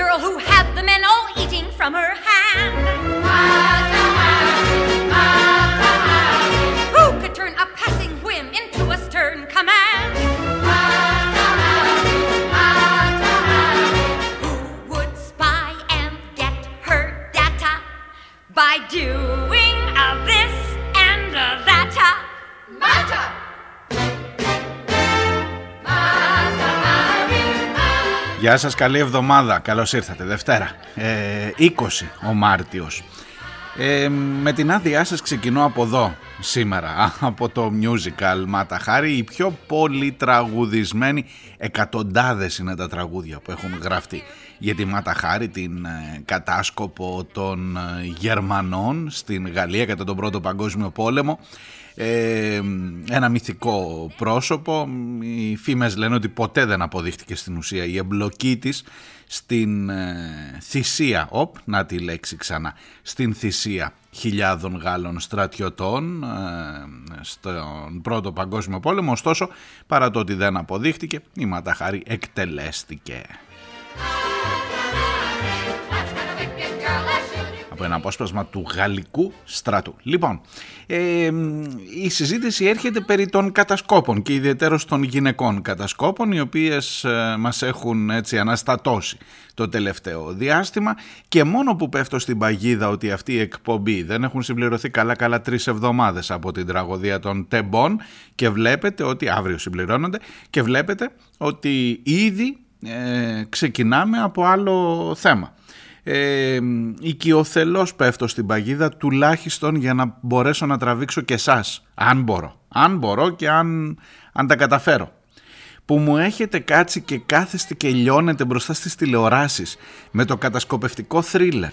girl who had the men all eating from her hand. Γεια σας, καλή εβδομάδα. Καλώς ήρθατε. Δευτέρα, ε, 20 ο Μάρτιος. Ε, με την άδειά σας ξεκινώ από εδώ σήμερα, από το musical Ματαχάρη, η πιο πολύ τραγουδισμένη, εκατοντάδες είναι τα τραγούδια που έχουν γραφτεί για τη Ματαχάρη, την ε, κατάσκοπο των ε, Γερμανών στην Γαλλία κατά τον Πρώτο Παγκόσμιο Πόλεμο ε, ένα μυθικό πρόσωπο. Οι φήμες λένε ότι ποτέ δεν αποδείχτηκε στην ουσία η εμπλοκή της στην ε, θυσία, οπ, να τη λέξη ξανά, στην θυσία χιλιάδων Γάλλων στρατιωτών ε, στον Πρώτο Παγκόσμιο Πόλεμο, ωστόσο παρά το ότι δεν αποδείχτηκε η Ματαχάρη εκτελέστηκε. Από ένα απόσπασμα του γαλλικού στρατού. Λοιπόν, ε, η συζήτηση έρχεται περί των κατασκόπων και ιδιαίτερως των γυναικών κατασκόπων οι οποίες ε, μας έχουν έτσι αναστατώσει το τελευταίο διάστημα και μόνο που πέφτω στην παγίδα ότι αυτή η εκπομπή δεν έχουν συμπληρωθεί καλά καλά τρεις εβδομάδες από την τραγωδία των τεμπών και βλέπετε ότι αύριο συμπληρώνονται και βλέπετε ότι ήδη ε, ξεκινάμε από άλλο θέμα ε, οικειοθελώς πέφτω στην παγίδα τουλάχιστον για να μπορέσω να τραβήξω και εσάς αν μπορώ, αν μπορώ και αν, αν τα καταφέρω. Που μου έχετε κάτσει και κάθεστε και λιώνετε μπροστά στις τηλεοράσεις με το κατασκοπευτικό θρίλερ,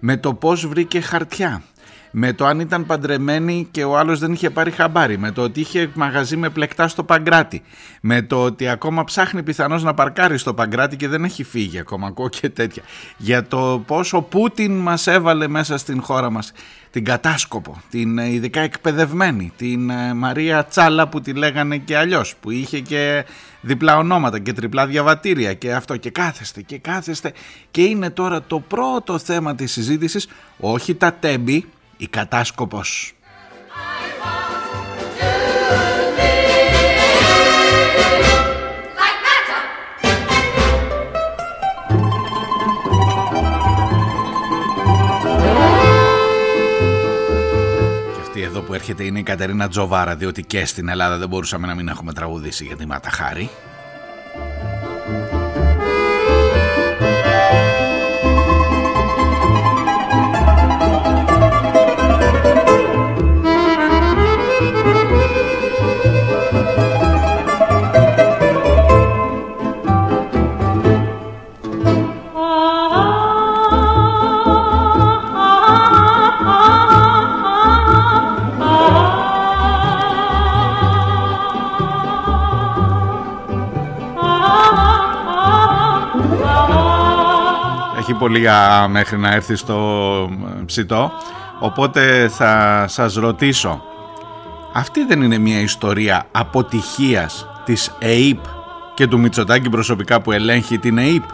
με το πώς βρήκε χαρτιά, με το αν ήταν παντρεμένη και ο άλλος δεν είχε πάρει χαμπάρι, με το ότι είχε μαγαζί με πλεκτά στο Παγκράτη, με το ότι ακόμα ψάχνει πιθανώς να παρκάρει στο Παγκράτη και δεν έχει φύγει ακόμα, ακούω και τέτοια. Για το πόσο Πούτιν μας έβαλε μέσα στην χώρα μας την κατάσκοπο, την ε, ειδικά εκπαιδευμένη, την ε, Μαρία Τσάλα που τη λέγανε και αλλιώς, που είχε και διπλά ονόματα και τριπλά διαβατήρια και αυτό και κάθεστε και κάθεστε. Και είναι τώρα το πρώτο θέμα της συζήτησης, όχι τα τέμπη, η κατάσκοπος. Και αυτή εδώ που έρχεται είναι η Κατερίνα Τζοβάρα διότι και στην Ελλάδα δεν μπορούσαμε να μην έχουμε τραγουδήσει για τη Μάτα Έχει πολύ μέχρι να έρθει στο ε, ψητό. Οπότε θα σας ρωτήσω Αυτή δεν είναι μια ιστορία αποτυχίας της ΕΙΠ και του Μητσοτάκη προσωπικά που ελέγχει την ΕΙΠ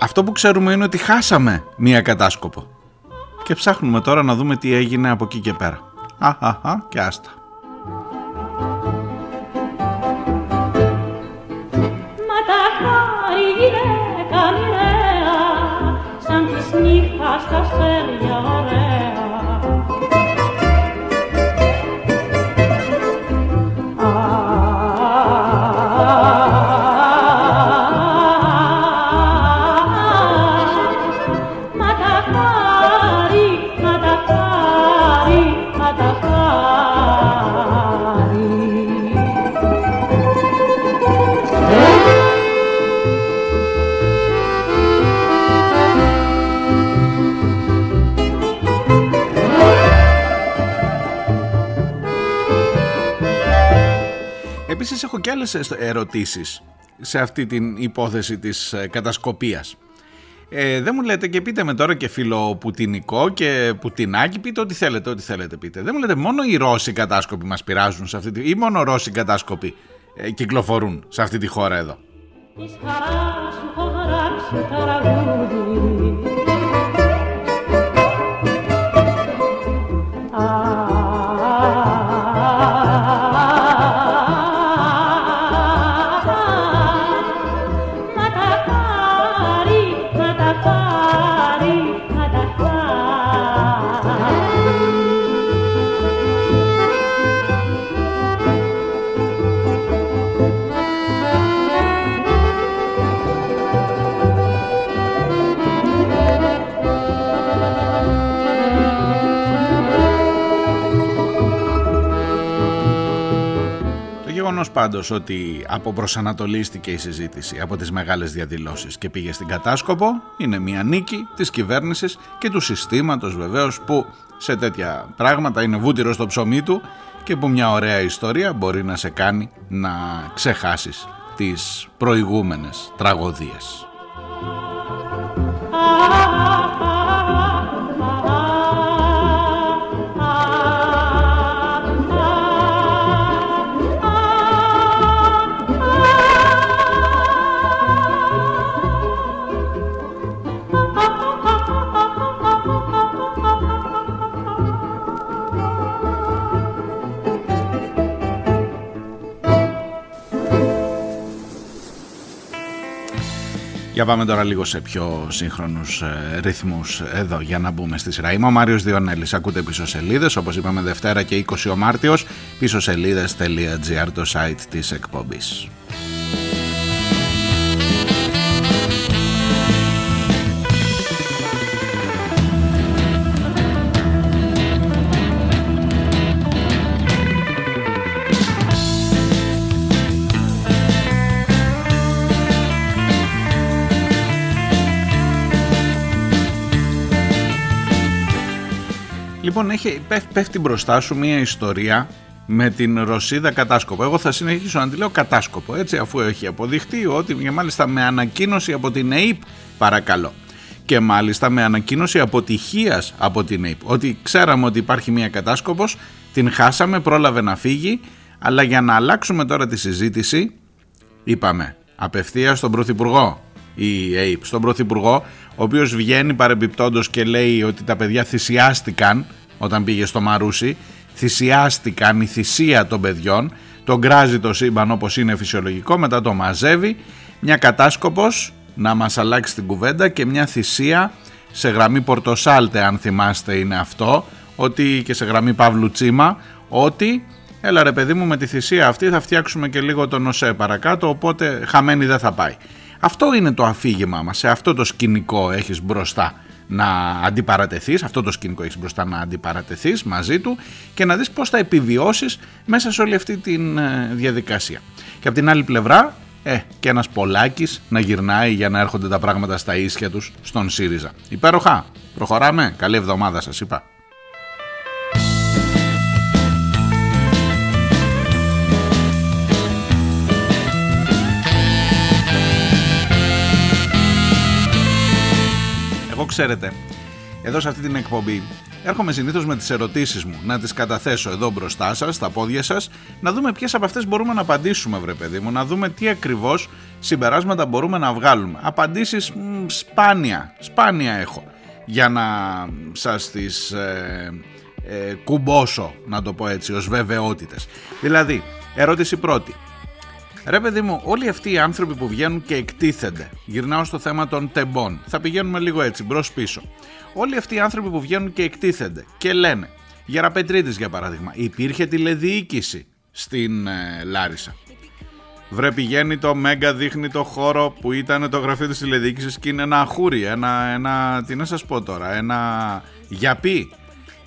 Αυτό που ξέρουμε είναι ότι χάσαμε μια κατάσκοπο. Και ψάχνουμε τώρα να δούμε τι έγινε από εκεί και πέρα. Αχαχα και άστα και άλλες ερωτήσεις σε αυτή την υπόθεση της ε, κατασκοπίας. Ε, δεν μου λέτε και πείτε με τώρα και φιλοπουτινικό και πουτινάκι, πείτε ό,τι θέλετε, ό,τι θέλετε πείτε. Δεν μου λέτε μόνο οι Ρώσοι κατάσκοποι μας πειράζουν σε αυτή τη... ή μόνο Ρώσοι κατάσκοποι ε, κυκλοφορούν σε αυτή τη χώρα εδώ; Της χαράς σου γεγονός πάντως ότι αποπροσανατολίστηκε η συζήτηση από τις μεγάλες διαδηλώσεις και πήγε στην κατάσκοπο είναι μια νίκη της κυβέρνησης και του συστήματος βεβαίως που σε τέτοια πράγματα είναι βούτυρο στο ψωμί του και που μια ωραία ιστορία μπορεί να σε κάνει να ξεχάσεις τις προηγούμενες τραγωδίες. Για πάμε τώρα λίγο σε πιο σύγχρονους ε, ρυθμούς εδώ για να μπούμε στη σειρά. Είμαι ο Μάριος Διονέλης, ακούτε πίσω σελίδες, όπως είπαμε Δευτέρα και 20 ο Μάρτιος, πίσω σελίδες.gr το site της εκπομπής. Λοιπόν, έχει, πέφ- πέφτει μπροστά σου μια ιστορία με την Ρωσίδα κατάσκοπο. Εγώ θα συνεχίσω να τη λέω κατάσκοπο, έτσι, αφού έχει αποδειχτεί ότι και μάλιστα με ανακοίνωση από την ΕΙΠ, παρακαλώ. Και μάλιστα με ανακοίνωση αποτυχίας από την ΕΙΠ. Ότι ξέραμε ότι υπάρχει μια κατάσκοπος, την χάσαμε, πρόλαβε να φύγει, αλλά για να αλλάξουμε τώρα τη συζήτηση, είπαμε απευθεία στον Πρωθυπουργό η ΑΕΠ, στον Πρωθυπουργό, ο οποίος βγαίνει παρεμπιπτόντος και λέει ότι τα παιδιά θυσιάστηκαν όταν πήγε στο Μαρούσι, θυσιάστηκαν η θυσία των παιδιών, τον γκράζει το σύμπαν όπως είναι φυσιολογικό, μετά το μαζεύει, μια κατάσκοπος να μας αλλάξει την κουβέντα και μια θυσία σε γραμμή Πορτοσάλτε αν θυμάστε είναι αυτό, ότι και σε γραμμή Παύλου Τσίμα, ότι έλα ρε παιδί μου με τη θυσία αυτή θα φτιάξουμε και λίγο τον ΟΣΕ παρακάτω, οπότε χαμένη δεν θα πάει. Αυτό είναι το αφήγημά μας, σε αυτό το σκηνικό έχεις μπροστά να αντιπαρατεθείς, αυτό το σκηνικό έχεις μπροστά να αντιπαρατεθείς μαζί του και να δεις πώς θα επιβιώσεις μέσα σε όλη αυτή τη διαδικασία. Και από την άλλη πλευρά, ε, και ένας Πολάκης να γυρνάει για να έρχονται τα πράγματα στα ίσια τους στον ΣΥΡΙΖΑ. Υπέροχα, προχωράμε, καλή εβδομάδα σας είπα. Ξέρετε, εδώ σε αυτή την εκπομπή έρχομαι συνήθως με τις ερωτήσεις μου να τις καταθέσω εδώ μπροστά σας, στα πόδια σας, να δούμε ποιες από αυτές μπορούμε να απαντήσουμε, βρε παιδί μου, να δούμε τι ακριβώς συμπεράσματα μπορούμε να βγάλουμε. Απαντήσεις σπάνια, σπάνια έχω για να σας τις ε, ε, κουμπώσω, να το πω έτσι, ως βεβαιότητες. Δηλαδή, ερώτηση πρώτη. Ρε παιδί μου, όλοι αυτοί οι άνθρωποι που βγαίνουν και εκτίθενται, γυρνάω στο θέμα των τεμπών, θα πηγαίνουμε λίγο έτσι μπρος πίσω. Όλοι αυτοί οι άνθρωποι που βγαίνουν και εκτίθενται και λένε, Γεραπετρίτης για παράδειγμα, υπήρχε τηλεδιοίκηση στην ε, Λάρισα. Βρε πηγαίνει το Μέγκα δείχνει το χώρο που ήταν το γραφείο της τηλεδιοίκησης και είναι ένα αχούρι, ένα, ένα τι να σας πω τώρα, ένα γιαπί.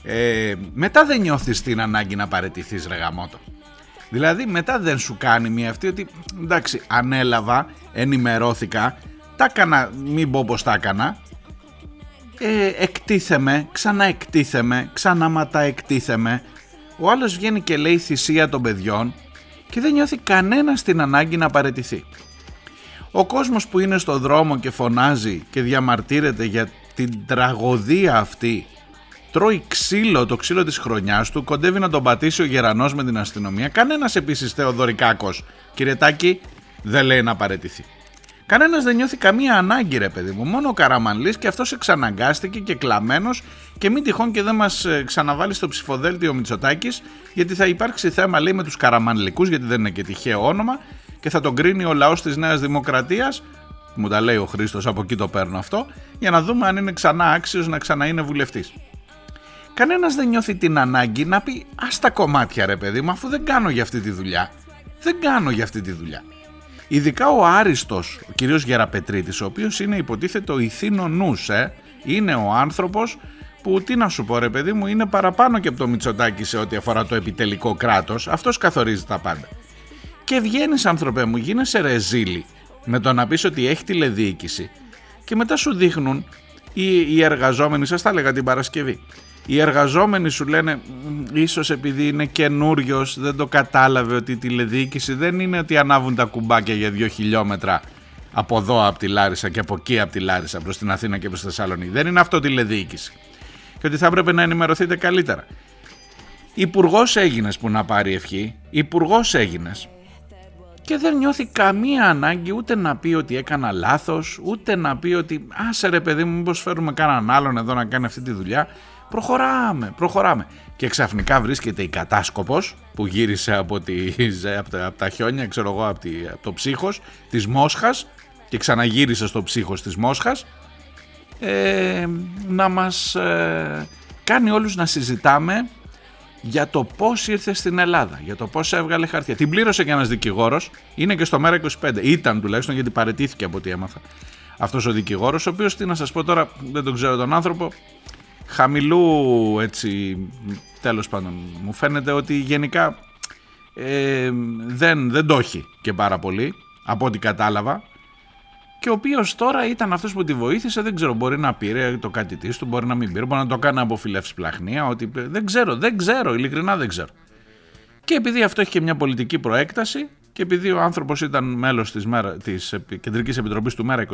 Ε, μετά δεν νιώθεις την ανάγκη να παρετηθείς ρε γαμότο. Δηλαδή μετά δεν σου κάνει μία αυτή ότι εντάξει ανέλαβα, ενημερώθηκα, τα έκανα, μην πω πως τα έκανα, ε, εκτίθεμαι, ξανά εκτίθεμαι, ξανά ματά εκτίθεμαι. Ο άλλος βγαίνει και λέει θυσία των παιδιών και δεν νιώθει κανένα την ανάγκη να παρετηθεί. Ο κόσμος που είναι στο δρόμο και φωνάζει και διαμαρτύρεται για την τραγωδία αυτή τρώει ξύλο, το ξύλο της χρονιάς του, κοντεύει να τον πατήσει ο γερανός με την αστυνομία. Κανένας επίσης Θεοδωρικάκος, κύριε Τάκη, δεν λέει να παρετηθεί. Κανένας δεν νιώθει καμία ανάγκη, ρε παιδί μου. Μόνο ο Καραμανλής και αυτός εξαναγκάστηκε και κλαμμένος και μην τυχόν και δεν μας ε, ξαναβάλει στο ψηφοδέλτιο Μητσοτάκης, γιατί θα υπάρξει θέμα, λέει, με τους Καραμανλικούς, γιατί δεν είναι και τυχαίο όνομα, και θα τον κρίνει ο λαός της Νέας Δημοκρατίας. Μου τα λέει ο Χρήστος, από εκεί το παίρνω αυτό, για να δούμε αν είναι ξανά άξιος να ξανά είναι βουλευτή. Κανένας δεν νιώθει την ανάγκη να πει Α τα κομμάτια, ρε παιδί μου, αφού δεν κάνω για αυτή τη δουλειά. Δεν κάνω για αυτή τη δουλειά. Ειδικά ο Άριστος, ο κυρίος Γεραπετρίτης, ο οποίος είναι υποτίθεται ο ηθήνο νους, ε, είναι ο άνθρωπος που τι να σου πω ρε παιδί μου είναι παραπάνω και από το Μητσοτάκι σε ό,τι αφορά το επιτελικό κράτος, αυτός καθορίζει τα πάντα. Και βγαίνεις άνθρωπε μου, γίνεσαι ρεζίλη με το να πεις ότι έχει τηλεδιοίκηση και μετά σου δείχνουν οι, οι εργαζόμενοι, σας τα έλεγα την Παρασκευή, οι εργαζόμενοι σου λένε ίσως επειδή είναι καινούριος, δεν το κατάλαβε ότι η τηλεδιοίκηση δεν είναι ότι ανάβουν τα κουμπάκια για δύο χιλιόμετρα από εδώ από τη Λάρισα και από εκεί από τη Λάρισα προς την Αθήνα και προς τη Θεσσαλονίκη. Δεν είναι αυτό τηλεδιοίκηση. Και ότι θα έπρεπε να ενημερωθείτε καλύτερα. Υπουργός έγινες που να πάρει ευχή, υπουργός έγινες. Και δεν νιώθει καμία ανάγκη ούτε να πει ότι έκανα λάθος, ούτε να πει ότι άσε ρε παιδί μου μήπως φέρουμε κανέναν άλλον εδώ να κάνει αυτή τη δουλειά. Προχωράμε, προχωράμε. Και ξαφνικά βρίσκεται η κατάσκοπος που γύρισε από, τη, από, τα, από τα χιόνια, ξέρω εγώ, από, τη, από το ψύχος της Μόσχας και ξαναγύρισε στο ψύχος της Μόσχας ε, να μας ε, κάνει όλους να συζητάμε για το πώς ήρθε στην Ελλάδα, για το πώς έβγαλε χαρτιά. Την πλήρωσε και ένας δικηγόρος, είναι και στο Μέρα 25, ήταν τουλάχιστον γιατί παρετήθηκε από ό,τι έμαθα αυτός ο δικηγόρος, ο οποίος τι να σας πω τώρα, δεν τον ξέρω τον άνθρωπο, χαμηλού έτσι τέλος πάντων μου φαίνεται ότι γενικά ε, δεν, δεν το έχει και πάρα πολύ από ό,τι κατάλαβα και ο οποίος τώρα ήταν αυτός που τη βοήθησε. Δεν ξέρω, μπορεί να πήρε το κάτι τη του, μπορεί να μην πήρε, μπορεί να το κάνει από φιλεύση πλαχνία. Ότι... Δεν ξέρω, δεν ξέρω, ειλικρινά δεν ξέρω. Και επειδή αυτό έχει και μια πολιτική προέκταση και επειδή ο άνθρωπος ήταν μέλος της της Κεντρικής Επιτροπής του Μέρα 25,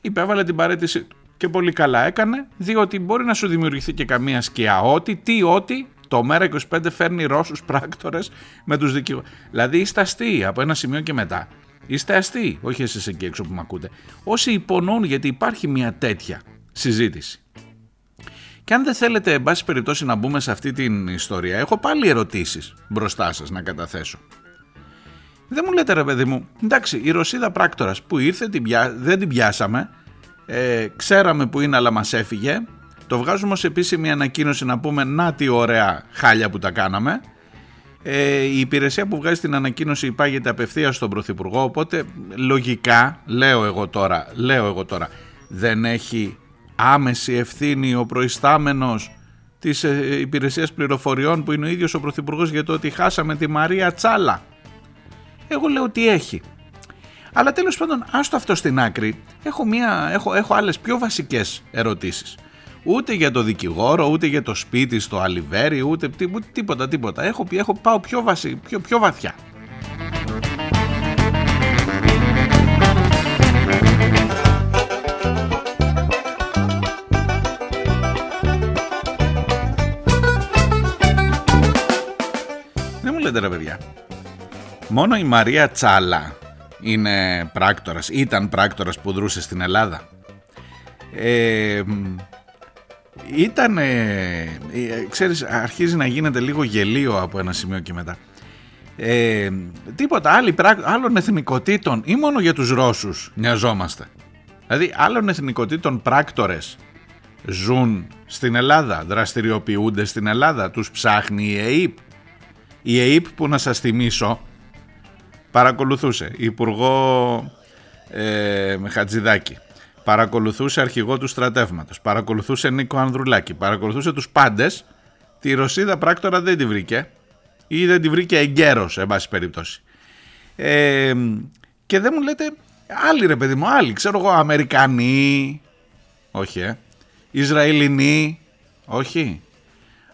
υπέβαλε την παρέτησή του. Και πολύ καλά έκανε, διότι μπορεί να σου δημιουργηθεί και καμία σκιά ότι, τι ότι, το Μέρα 25 φέρνει Ρώσους πράκτορες με τους δικηγόρου. Δηλαδή είστε αστείοι από ένα σημείο και μετά. Είστε αστείοι, όχι εσείς εκεί έξω που με ακούτε. Όσοι υπονοούν γιατί υπάρχει μια τέτοια συζήτηση. Και αν δεν θέλετε, εν πάση περιπτώσει, να μπούμε σε αυτή την ιστορία, έχω πάλι ερωτήσεις μπροστά σας να καταθέσω. Δεν μου λέτε ρε παιδί μου, εντάξει, η Ρωσίδα πράκτορας που ήρθε, την πιά, δεν την πιάσαμε, ε, ξέραμε που είναι αλλά μας έφυγε, το βγάζουμε ως επίσημη ανακοίνωση να πούμε να τι ωραία χάλια που τα κάναμε ε, η υπηρεσία που βγάζει την ανακοίνωση υπάγεται απευθείας στον Πρωθυπουργό, οπότε λογικά, λέω εγώ τώρα, λέω εγώ τώρα, δεν έχει άμεση ευθύνη ο προϊστάμενος της ε, υπηρεσίας πληροφοριών που είναι ο ίδιος ο Πρωθυπουργός για το ότι χάσαμε τη Μαρία Τσάλα. Εγώ λέω ότι έχει. Αλλά τέλος πάντων, άστο αυτό στην άκρη, έχω, μια, έχω, έχω άλλες πιο βασικές ερωτήσεις ούτε για το δικηγόρο, ούτε για το σπίτι στο Αλιβέρι, ούτε, τίποτα, τίποτα. Έχω, έχω πάω πιο, βασι, πιο, πιο βαθιά. Δεν μου λέτε ρε παιδιά. Μόνο η Μαρία Τσάλα είναι πράκτορας, ήταν πράκτορας που δρούσε στην Ελλάδα. Ε, ήταν, ε, ξέρεις, αρχίζει να γίνεται λίγο γελίο από ένα σημείο και μετά. Ε, τίποτα άλλη, άλλων εθνικοτήτων ή μόνο για τους Ρώσους νοιαζόμαστε. Δηλαδή άλλων εθνικοτήτων πράκτορες ζουν στην Ελλάδα, δραστηριοποιούνται στην Ελλάδα, τους ψάχνει η ΕΕΠ. Η ΕΕΠ που να σας θυμίσω παρακολουθούσε. Υπουργό ε, Χατζηδάκη. Παρακολουθούσε αρχηγό του στρατεύματος, παρακολουθούσε Νίκο Ανδρουλάκη, παρακολουθούσε τους πάντες, τη Ρωσίδα πράκτορα δεν τη βρήκε. Ή δεν τη βρήκε εγκαίρως, εν πάση περιπτώσει. Ε, και δεν μου λέτε, άλλοι ρε παιδί μου, άλλοι, ξέρω εγώ, Αμερικανοί, όχι ε, Ισραηλινοί, όχι,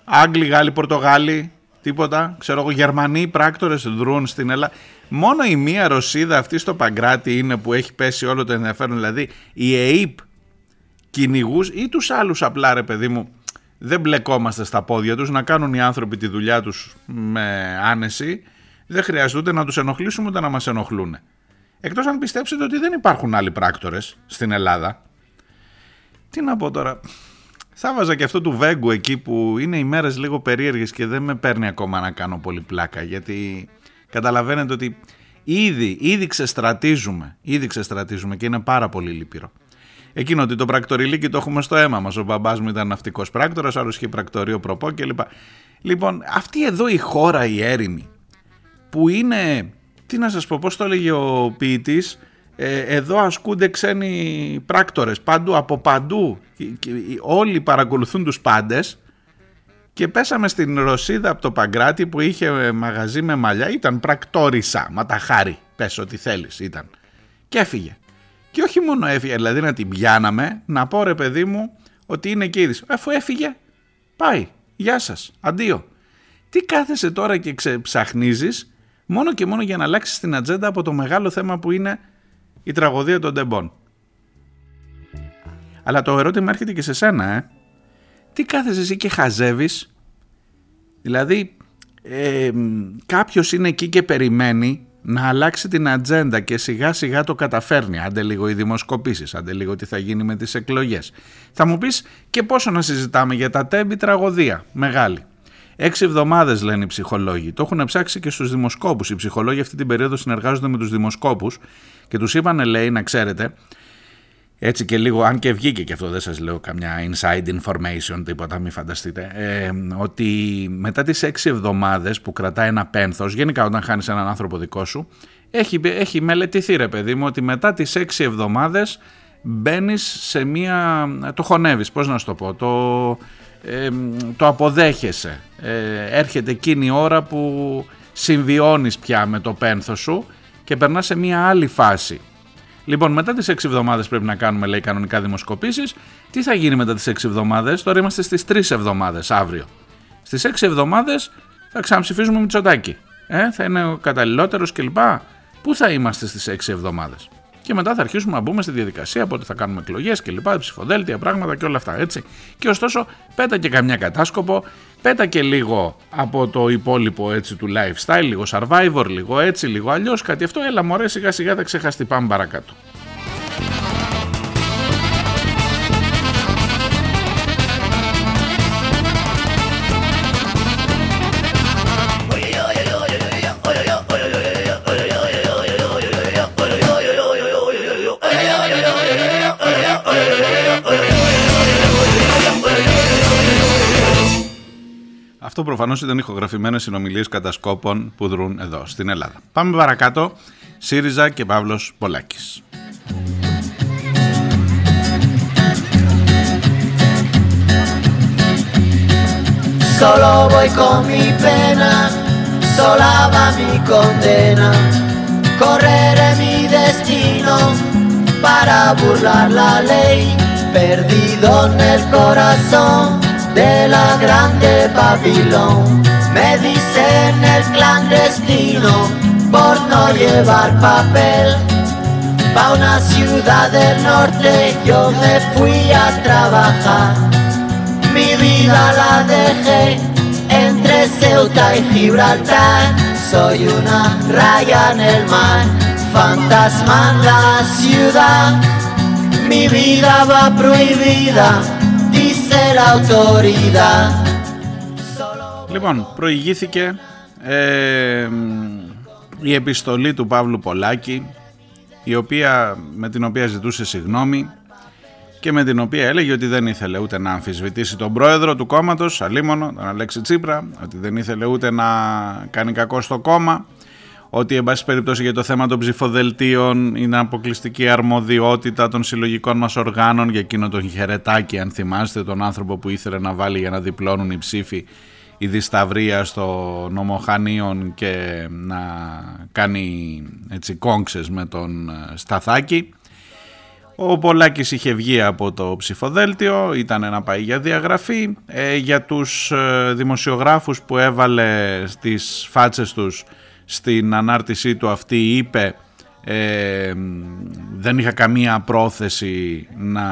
Άγγλοι, Γάλλοι, Πορτογάλοι, τίποτα, ξέρω εγώ, Γερμανοί πράκτορες δρούν στην Ελλάδα. Μόνο η μία Ρωσίδα αυτή στο Παγκράτη είναι που έχει πέσει όλο το ενδιαφέρον. Δηλαδή η ΕΕΠ κυνηγούς ή τους άλλους απλά ρε παιδί μου δεν μπλεκόμαστε στα πόδια τους να κάνουν οι άνθρωποι τη δουλειά τους με άνεση δεν χρειάζεται ούτε να τους ενοχλήσουμε ούτε να μας ενοχλούν. Εκτός αν πιστέψετε ότι δεν υπάρχουν άλλοι πράκτορες στην Ελλάδα. Τι να πω τώρα. Θα βάζα και αυτό του Βέγκου εκεί που είναι οι μέρες λίγο περίεργες και δεν με παίρνει ακόμα να κάνω πολύ πλάκα γιατί καταλαβαίνετε ότι ήδη, ήδη ξεστρατίζουμε, ήδη ξεστρατίζουμε και είναι πάρα πολύ λυπηρό. Εκείνο ότι το πρακτοριλίκι το έχουμε στο αίμα μας. Ο μπαμπάς μου ήταν ναυτικός πράκτορας, άλλος είχε πρακτορείο προπό κλπ. Λοιπόν, αυτή εδώ η χώρα η έρημη που είναι, τι να σας πω, πώς το έλεγε ο ποιητής, ε, εδώ ασκούνται ξένοι πράκτορες παντού, από παντού. όλοι παρακολουθούν τους πάντες και πέσαμε στην Ρωσίδα από το Παγκράτη που είχε μαγαζί με μαλλιά, ήταν πρακτόρισα, ματαχάρι, πες ό,τι θέλεις ήταν. Και έφυγε. Και όχι μόνο έφυγε, δηλαδή να την πιάναμε, να πω ρε παιδί μου ότι είναι και είδηση. Αφού έφυγε, πάει. Γεια σας, αντίο. Τι κάθεσαι τώρα και ψαχνίζεις μόνο και μόνο για να αλλάξεις την ατζέντα από το μεγάλο θέμα που είναι η τραγωδία των τεμπών. Αλλά το ερώτημα έρχεται και σε σένα, ε. Τι κάθεσαι εσύ και χαζεύεις; Δηλαδή, ε, κάποιος είναι εκεί και περιμένει να αλλάξει την ατζέντα και σιγά σιγά το καταφέρνει. Άντε λίγο οι δημοσκοπήσεις, άντε λίγο τι θα γίνει με τις εκλογές. Θα μου πεις και πόσο να συζητάμε για τα τέμπη τραγωδία, μεγάλη. Έξι εβδομάδες λένε οι ψυχολόγοι. Το έχουν ψάξει και στους δημοσκόπους. Οι ψυχολόγοι αυτή την περίοδο συνεργάζονται με τους δημοσκόπους και τους είπαν, λέει, να ξέρετε, έτσι και λίγο, αν και βγήκε και αυτό δεν σας λέω καμιά inside information, τίποτα μην φανταστείτε, ε, ότι μετά τις έξι εβδομάδες που κρατάει ένα πένθος, γενικά όταν χάνεις έναν άνθρωπο δικό σου, έχει, έχει μελετηθεί ρε παιδί μου ότι μετά τις έξι εβδομάδες μπαίνεις σε μία, το χωνεύεις, πώς να σου το πω, το, ε, το αποδέχεσαι. Ε, έρχεται εκείνη η ώρα που συμβιώνεις πια με το πένθος σου και περνάς σε μία άλλη φάση Λοιπόν, μετά τις 6 εβδομάδες πρέπει να κάνουμε, λέει, κανονικά δημοσκοπήσεις. Τι θα γίνει μετά τις 6 εβδομάδες, τώρα είμαστε στις 3 εβδομάδες αύριο. Στις 6 εβδομάδες θα ξαναψηφίζουμε Μητσοτάκη. Ε, θα είναι ο καταλληλότερος κλπ. Πού θα είμαστε στις 6 εβδομάδες; Και μετά θα αρχίσουμε να μπούμε στη διαδικασία, πότε θα κάνουμε εκλογές κλπ. Ψηφοδέλτια, πράγματα και όλα αυτά. Έτσι. Και ωστόσο, πέτα και καμιά κατάσκοπο, πέτα και λίγο από το υπόλοιπο έτσι του lifestyle, λίγο survivor, λίγο έτσι, λίγο αλλιώς, κάτι αυτό. Έλα, μωρέ, σιγά σιγά θα ξεχαστεί. Πάμε παρακάτω. Αυτό προφανώς ήταν ηχογραφημένες συνομιλίες κατασκόπων που δρούν εδώ στην Ελλάδα. Πάμε παρακάτω. ΣΥΡΙΖΑ και Παύλος Πολάκης. Solo voy con mi pena, sola va mi condena. Correré mi destino para burlar la ley, perdido en el corazón de la grande Babilón. Me dicen el clandestino por no llevar papel. Pa' una ciudad del norte yo me fui a trabajar. Mi vida la dejé entre Ceuta y Gibraltar. Soy una raya en el mar, fantasma en la ciudad. Mi vida va prohibida Λοιπόν, προηγήθηκε ε, η επιστολή του Παύλου Πολάκη η οποία, με την οποία ζητούσε συγγνώμη και με την οποία έλεγε ότι δεν ήθελε ούτε να αμφισβητήσει τον πρόεδρο του κόμματος, Αλίμονο, τον Αλέξη Τσίπρα, ότι δεν ήθελε ούτε να κάνει κακό στο κόμμα, ότι εν πάση περιπτώσει για το θέμα των ψηφοδελτίων είναι αποκλειστική αρμοδιότητα των συλλογικών μας οργάνων για εκείνο τον χαιρετάκι αν θυμάστε τον άνθρωπο που ήθελε να βάλει για να διπλώνουν οι ψήφοι η δισταυρία στο νομοχανίων και να κάνει έτσι κόγξες με τον ε, Σταθάκη. Ο Πολάκης είχε βγει από το ψηφοδέλτιο, ήταν ένα πάει για διαγραφή. Ε, για τους ε, δημοσιογράφους που έβαλε στις φάτσες τους στην ανάρτησή του αυτή είπε ε, δεν είχα καμία πρόθεση να,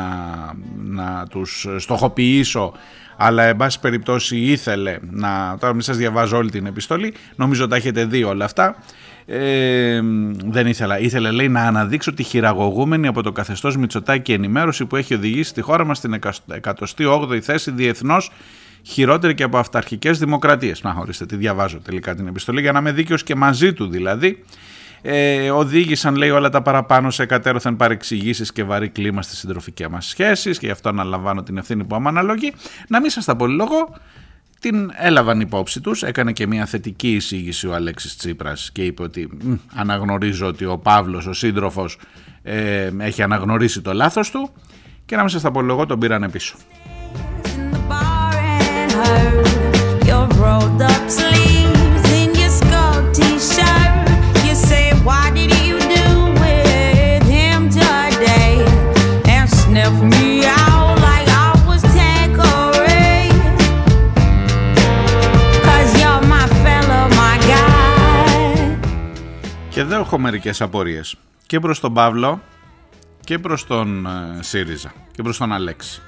να τους στοχοποιήσω αλλά εν πάση περιπτώσει ήθελε να, τώρα μην σας διαβάζω όλη την επιστολή, νομίζω τα έχετε δει όλα αυτά. Ε, δεν ήθελα. Ήθελε, λέει, να αναδείξω τη χειραγωγούμενη από το καθεστώς Μητσοτάκη ενημέρωση που έχει οδηγήσει τη χώρα μας στην 108η θέση διεθνώς χειρότερη και από αυταρχικές δημοκρατίες. Να, ορίστε, τη διαβάζω τελικά την επιστολή για να είμαι δίκαιος και μαζί του δηλαδή. Ε, οδήγησαν λέει όλα τα παραπάνω σε κατέρωθεν παρεξηγήσεις και βαρύ κλίμα στη συντροφική μας σχέσεις και γι' αυτό αναλαμβάνω την ευθύνη που αναλογεί. Να μην σας τα πολυλογώ, την έλαβαν υπόψη τους, έκανε και μια θετική εισήγηση ο Αλέξης Τσίπρας και είπε ότι αναγνωρίζω ότι ο Παύλος, ο σύντροφος, ε, έχει αναγνωρίσει το λάθος του και να μην σας τα πολυλογώ τον πήρανε πίσω. Και εδώ έχω μερικές απορίες. Και προς τον Παύλο και προς τον ε, ΣΥΡΙΖΑ και προς τον Αλέξη.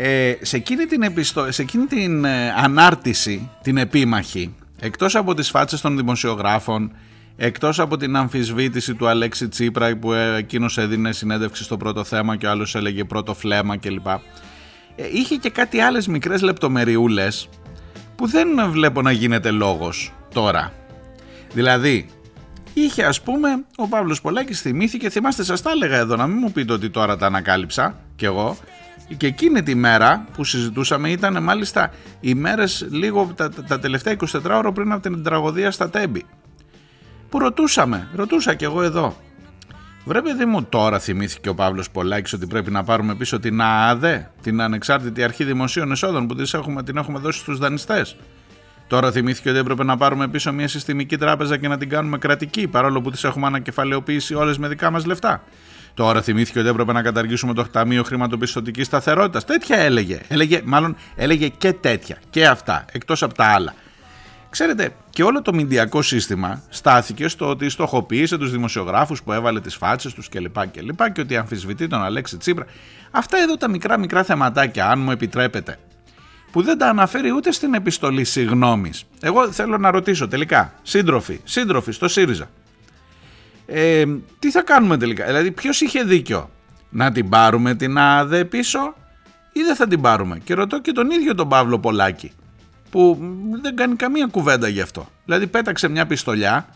Ε, σε εκείνη την, επιστο... σε εκείνη την ε, ανάρτηση, την επίμαχη, εκτός από τις φάτσες των δημοσιογράφων, εκτός από την αμφισβήτηση του Αλέξη Τσίπρα που ε, εκείνος έδινε συνέντευξη στο πρώτο θέμα και ο άλλος έλεγε πρώτο φλέμα κλπ. Ε, είχε και κάτι άλλες μικρές λεπτομεριούλες που δεν βλέπω να γίνεται λόγος τώρα. Δηλαδή, είχε ας πούμε ο Παύλος Πολάκης θυμήθηκε, θυμάστε σας τα έλεγα εδώ να μην μου πείτε ότι τώρα τα ανακάλυψα κι εγώ, και εκείνη τη μέρα που συζητούσαμε ήταν μάλιστα οι μέρες λίγο τα, τα τελευταία 24 ώρα πριν από την τραγωδία στα Τέμπη. Που ρωτούσαμε, ρωτούσα κι εγώ εδώ. Βρε παιδί μου τώρα θυμήθηκε ο Παύλος Πολάκης ότι πρέπει να πάρουμε πίσω την ΑΑΔΕ, την Ανεξάρτητη Αρχή Δημοσίων Εσόδων που έχουμε, την έχουμε δώσει στους δανειστές. Τώρα θυμήθηκε ότι έπρεπε να πάρουμε πίσω μια συστημική τράπεζα και να την κάνουμε κρατική, παρόλο που τις έχουμε ανακεφαλαιοποιήσει όλες με δικά μας λεφτά. Τώρα θυμήθηκε ότι έπρεπε να καταργήσουμε το Ταμείο Χρηματοπιστωτικής Σταθερότητας. Τέτοια έλεγε. έλεγε. Μάλλον έλεγε και τέτοια. Και αυτά. Εκτός από τα άλλα. Ξέρετε, και όλο το μηντιακό σύστημα στάθηκε στο ότι στοχοποίησε τους δημοσιογράφους που έβαλε τις φάτσες τους κλπ. Και, και, και ότι αμφισβητεί τον Αλέξη Τσίπρα. Αυτά εδώ τα μικρά μικρά θεματάκια, αν μου επιτρέπετε, που δεν τα αναφέρει ούτε στην επιστολή συγγνώμη. Εγώ θέλω να ρωτήσω τελικά, σύντροφοι, σύντροφοι στο ΣΥΡΙΖΑ, ε, τι θα κάνουμε τελικά, δηλαδή ποιος είχε δίκιο, να την πάρουμε την ΑΔΕ πίσω ή δεν θα την πάρουμε; Και ρωτώ και τον ίδιο τον Παύλο Πολάκη, που δεν κάνει καμία κουβέντα γι' αυτό. Δηλαδή πέταξε μια πιστολιά,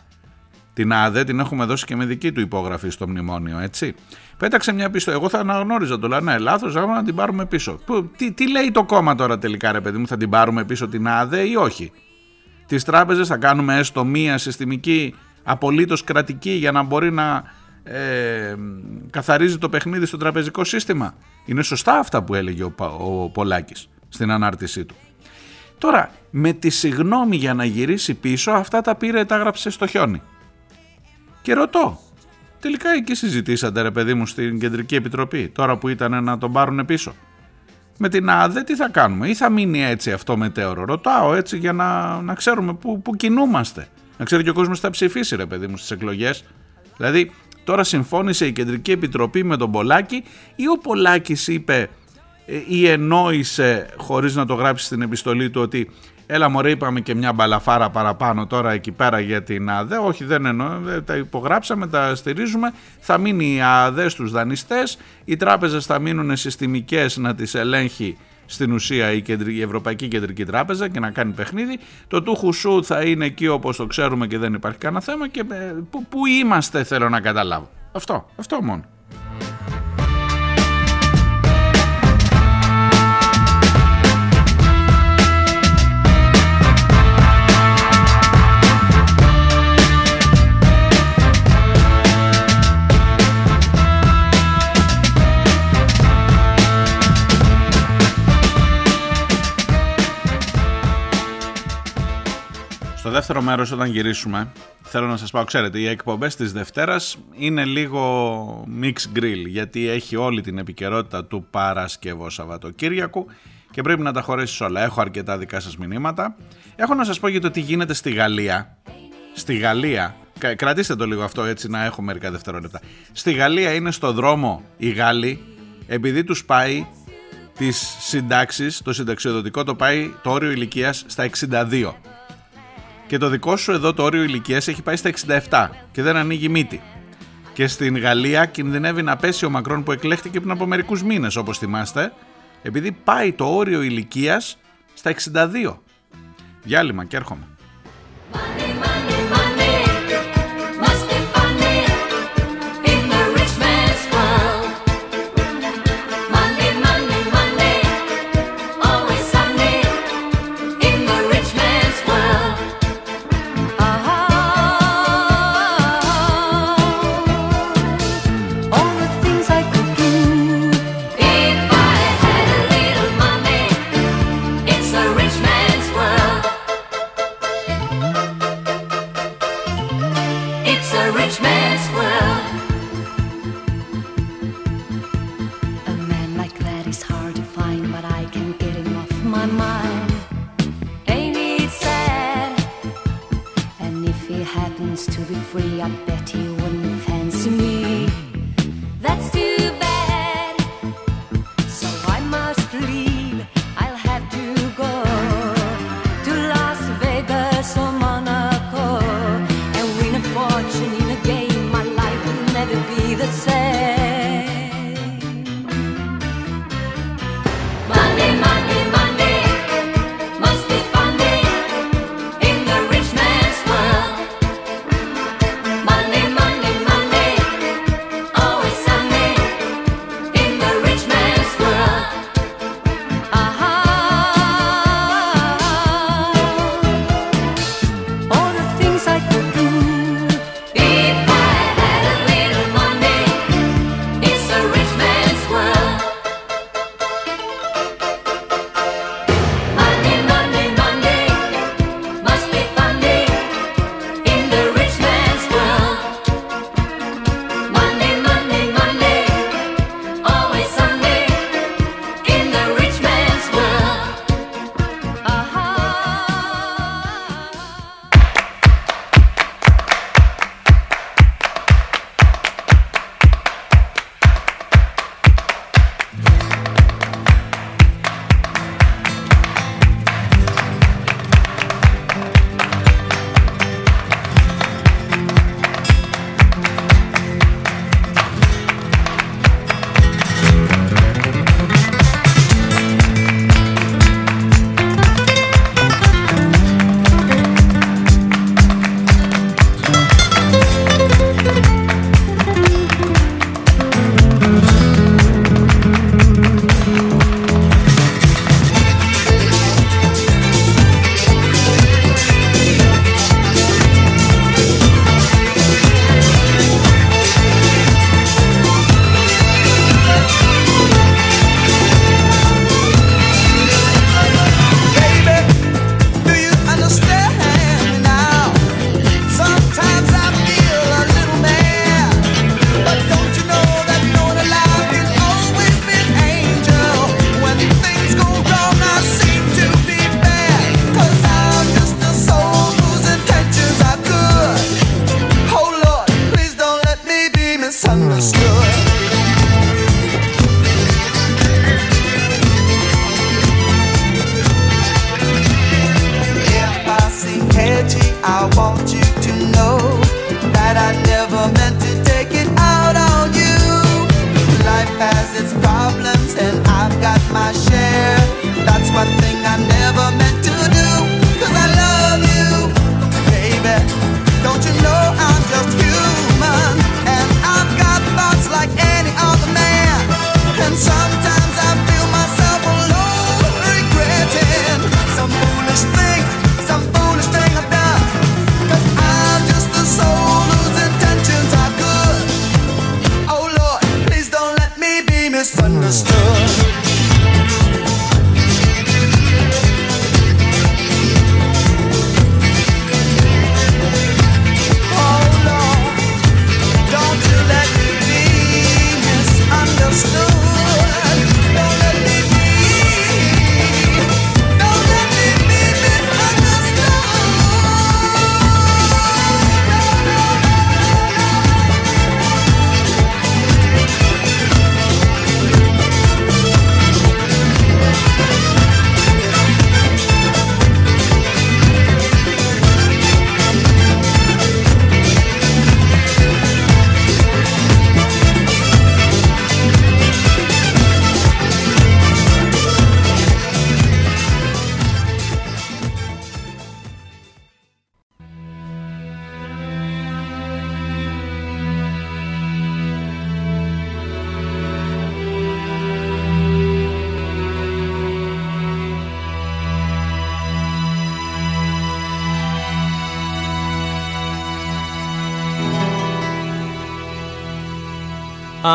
την ΑΔΕ την έχουμε δώσει και με δική του υπόγραφη στο μνημόνιο, έτσι. Πέταξε μια πιστολιά. Εγώ θα αναγνώριζα το λέω, ναι, λάθος, να την πάρουμε πίσω. τι, τι λέει το κόμμα τώρα τελικά, ρε παιδί μου, θα την πάρουμε πίσω την ΑΔΕ ή όχι; Τις τράπεζες θα κάνουμε έστω μία συστημική απολύτως κρατική για να μπορεί να ε, καθαρίζει το παιχνίδι στο τραπεζικό σύστημα. Είναι σωστά αυτά που έλεγε ο, ο Πολάκης στην ανάρτησή του. Τώρα, με τη συγνώμη για να γυρίσει πίσω, αυτά τα πήρε, τα έγραψε στο χιόνι. Και ρωτώ, τελικά εκεί συζητήσατε ρε παιδί μου στην Κεντρική Επιτροπή, τώρα που ήταν να τον πάρουν πίσω. Με την ΑΔΕ τι θα κάνουμε ή θα μείνει έτσι αυτό μετέωρο; Ρωτάω έτσι για να, να ξέρουμε πού, πού κινούμαστε. Να ξέρει και ο κόσμος θα ψηφίσει, ρε παιδί μου, στις εκλογές. Δηλαδή, τώρα συμφώνησε η Κεντρική Επιτροπή με τον Πολάκη ή ο Πολάκης είπε ε, ή ενόησε χωρίς να το γράψει στην επιστολή του ότι έλα μωρέ είπαμε και μια μπαλαφάρα παραπάνω τώρα εκεί πέρα για την ΑΔΕ όχι δεν εννοώ, τα υπογράψαμε, τα στηρίζουμε θα μείνει η ΑΔΕ στους δανειστές οι τράπεζες θα μείνουν συστημικές να τις ελέγχει στην ουσία η, η Ευρωπαϊκή Κεντρική Τράπεζα και να κάνει παιχνίδι. Το του χουσού θα είναι εκεί όπως το ξέρουμε και δεν υπάρχει κανένα θέμα και ε, πού είμαστε θέλω να καταλάβω. Αυτό, αυτό μόνο. Στο δεύτερο μέρος όταν γυρίσουμε θέλω να σας πω, ξέρετε οι εκπομπές της Δευτέρας είναι λίγο mix grill γιατί έχει όλη την επικαιρότητα του Παρασκευό Σαββατοκύριακου και πρέπει να τα χωρέσεις όλα. Έχω αρκετά δικά σας μηνύματα. Έχω να σας πω για το τι γίνεται στη Γαλλία. Στη Γαλλία, κρατήστε το λίγο αυτό έτσι να έχω μερικά δευτερόλεπτα. Στη Γαλλία είναι στο δρόμο οι Γάλλοι επειδή τους πάει τις συντάξεις, το συνταξιοδοτικό το πάει το όριο ηλικίας στα 62 και το δικό σου εδώ το όριο ηλικίας έχει πάει στα 67 και δεν ανοίγει μύτη. Και στην Γαλλία κινδυνεύει να πέσει ο Μακρόν που εκλέχτηκε πριν από μερικούς μήνες, όπως θυμάστε, επειδή πάει το όριο ηλικίας στα 62. Διάλειμμα και έρχομαι. try to be the same.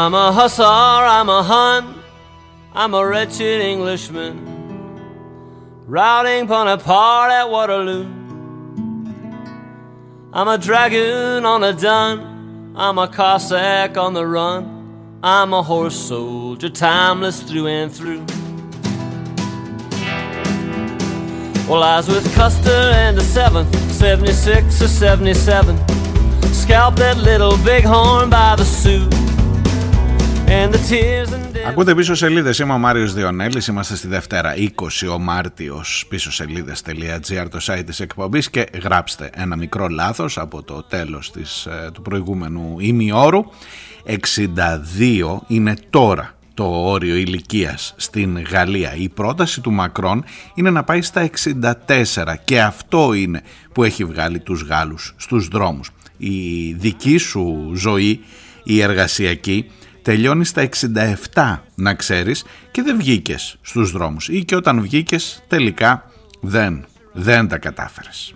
I'm a hussar, I'm a Hun, I'm a wretched Englishman, routing Bonaparte at Waterloo. I'm a dragoon on a dun, I'm a Cossack on the run, I'm a horse soldier, timeless through and through. Well, I was with Custer and the 7th, 76 or 77. Scalped that little bighorn by the Sioux. Ακούτε πίσω σελίδες. Είμαι ο Μάριος Διονέλης. Είμαστε στη Δευτέρα 20 ο Μάρτιος πίσω σελίδε.gr το site της εκπομπής και γράψτε ένα μικρό λάθος από το τέλος του προηγούμενου ημιώρου. 62 είναι τώρα το όριο ηλικίας στην Γαλλία. Η πρόταση του Μακρόν είναι να πάει στα 64 και αυτό είναι που έχει βγάλει τους Γάλλους στους δρόμους. Η δική σου ζωή, η εργασιακή, τελειώνει στα 67 να ξέρεις και δεν βγήκες στους δρόμους. Ή και όταν βγήκες τελικά δεν, δεν τα κατάφερες.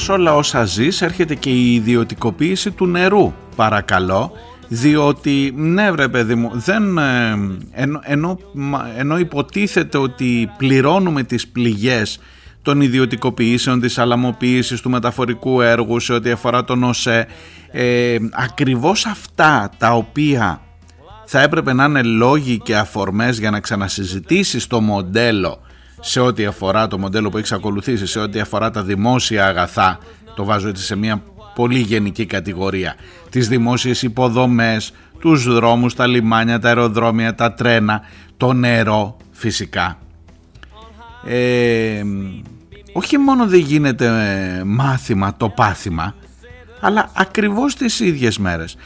Και μέσα σε όλα όσα ζεις έρχεται και η ιδιωτικοποίηση του νερού, παρακαλώ, διότι ναι βρε παιδί μου, δεν, ε, ενώ, ενώ, μα- ενώ υποτίθεται ότι πληρώνουμε τις πληγές των ιδιωτικοποιήσεων, της αλαμοποίησης του μεταφορικού έργου σε ό,τι αφορά τον ΟΣΕ, ε, ακριβώς αυτά τα οποία θα έπρεπε να είναι λόγοι και αφορμές για να ξανασυζητήσεις το μοντέλο σε ό,τι αφορά το μοντέλο που έχεις ακολουθήσει, σε ό,τι αφορά τα δημόσια αγαθά, το βάζω έτσι σε μια πολύ γενική κατηγορία, τις δημόσιες υποδομές, τους δρόμους, τα λιμάνια, τα αεροδρόμια, τα τρένα, το νερό φυσικά. Ε, όχι μόνο δεν γίνεται ε, μάθημα το πάθημα, αλλά ακριβώς τις ίδιες μέρες.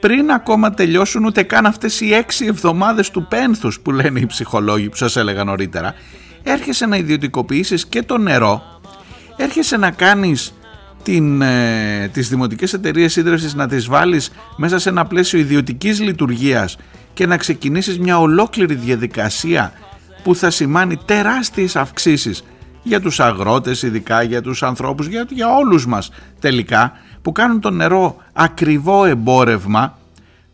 Πριν ακόμα τελειώσουν ούτε καν αυτές οι έξι εβδομάδες του πένθους που λένε οι ψυχολόγοι που σας έλεγα νωρίτερα, έρχεσαι να ιδιωτικοποιήσεις και το νερό, έρχεσαι να κάνεις την, ε, τις δημοτικές εταιρείες ίδρυυσης να τις βάλεις μέσα σε ένα πλαίσιο ιδιωτικής λειτουργίας και να ξεκινήσεις μια ολόκληρη διαδικασία που θα σημάνει τεράστιες αυξήσεις για τους αγρότες, ειδικά για τους ανθρώπους, για, για όλους μας τελικά, που κάνουν το νερό ακριβό εμπόρευμα.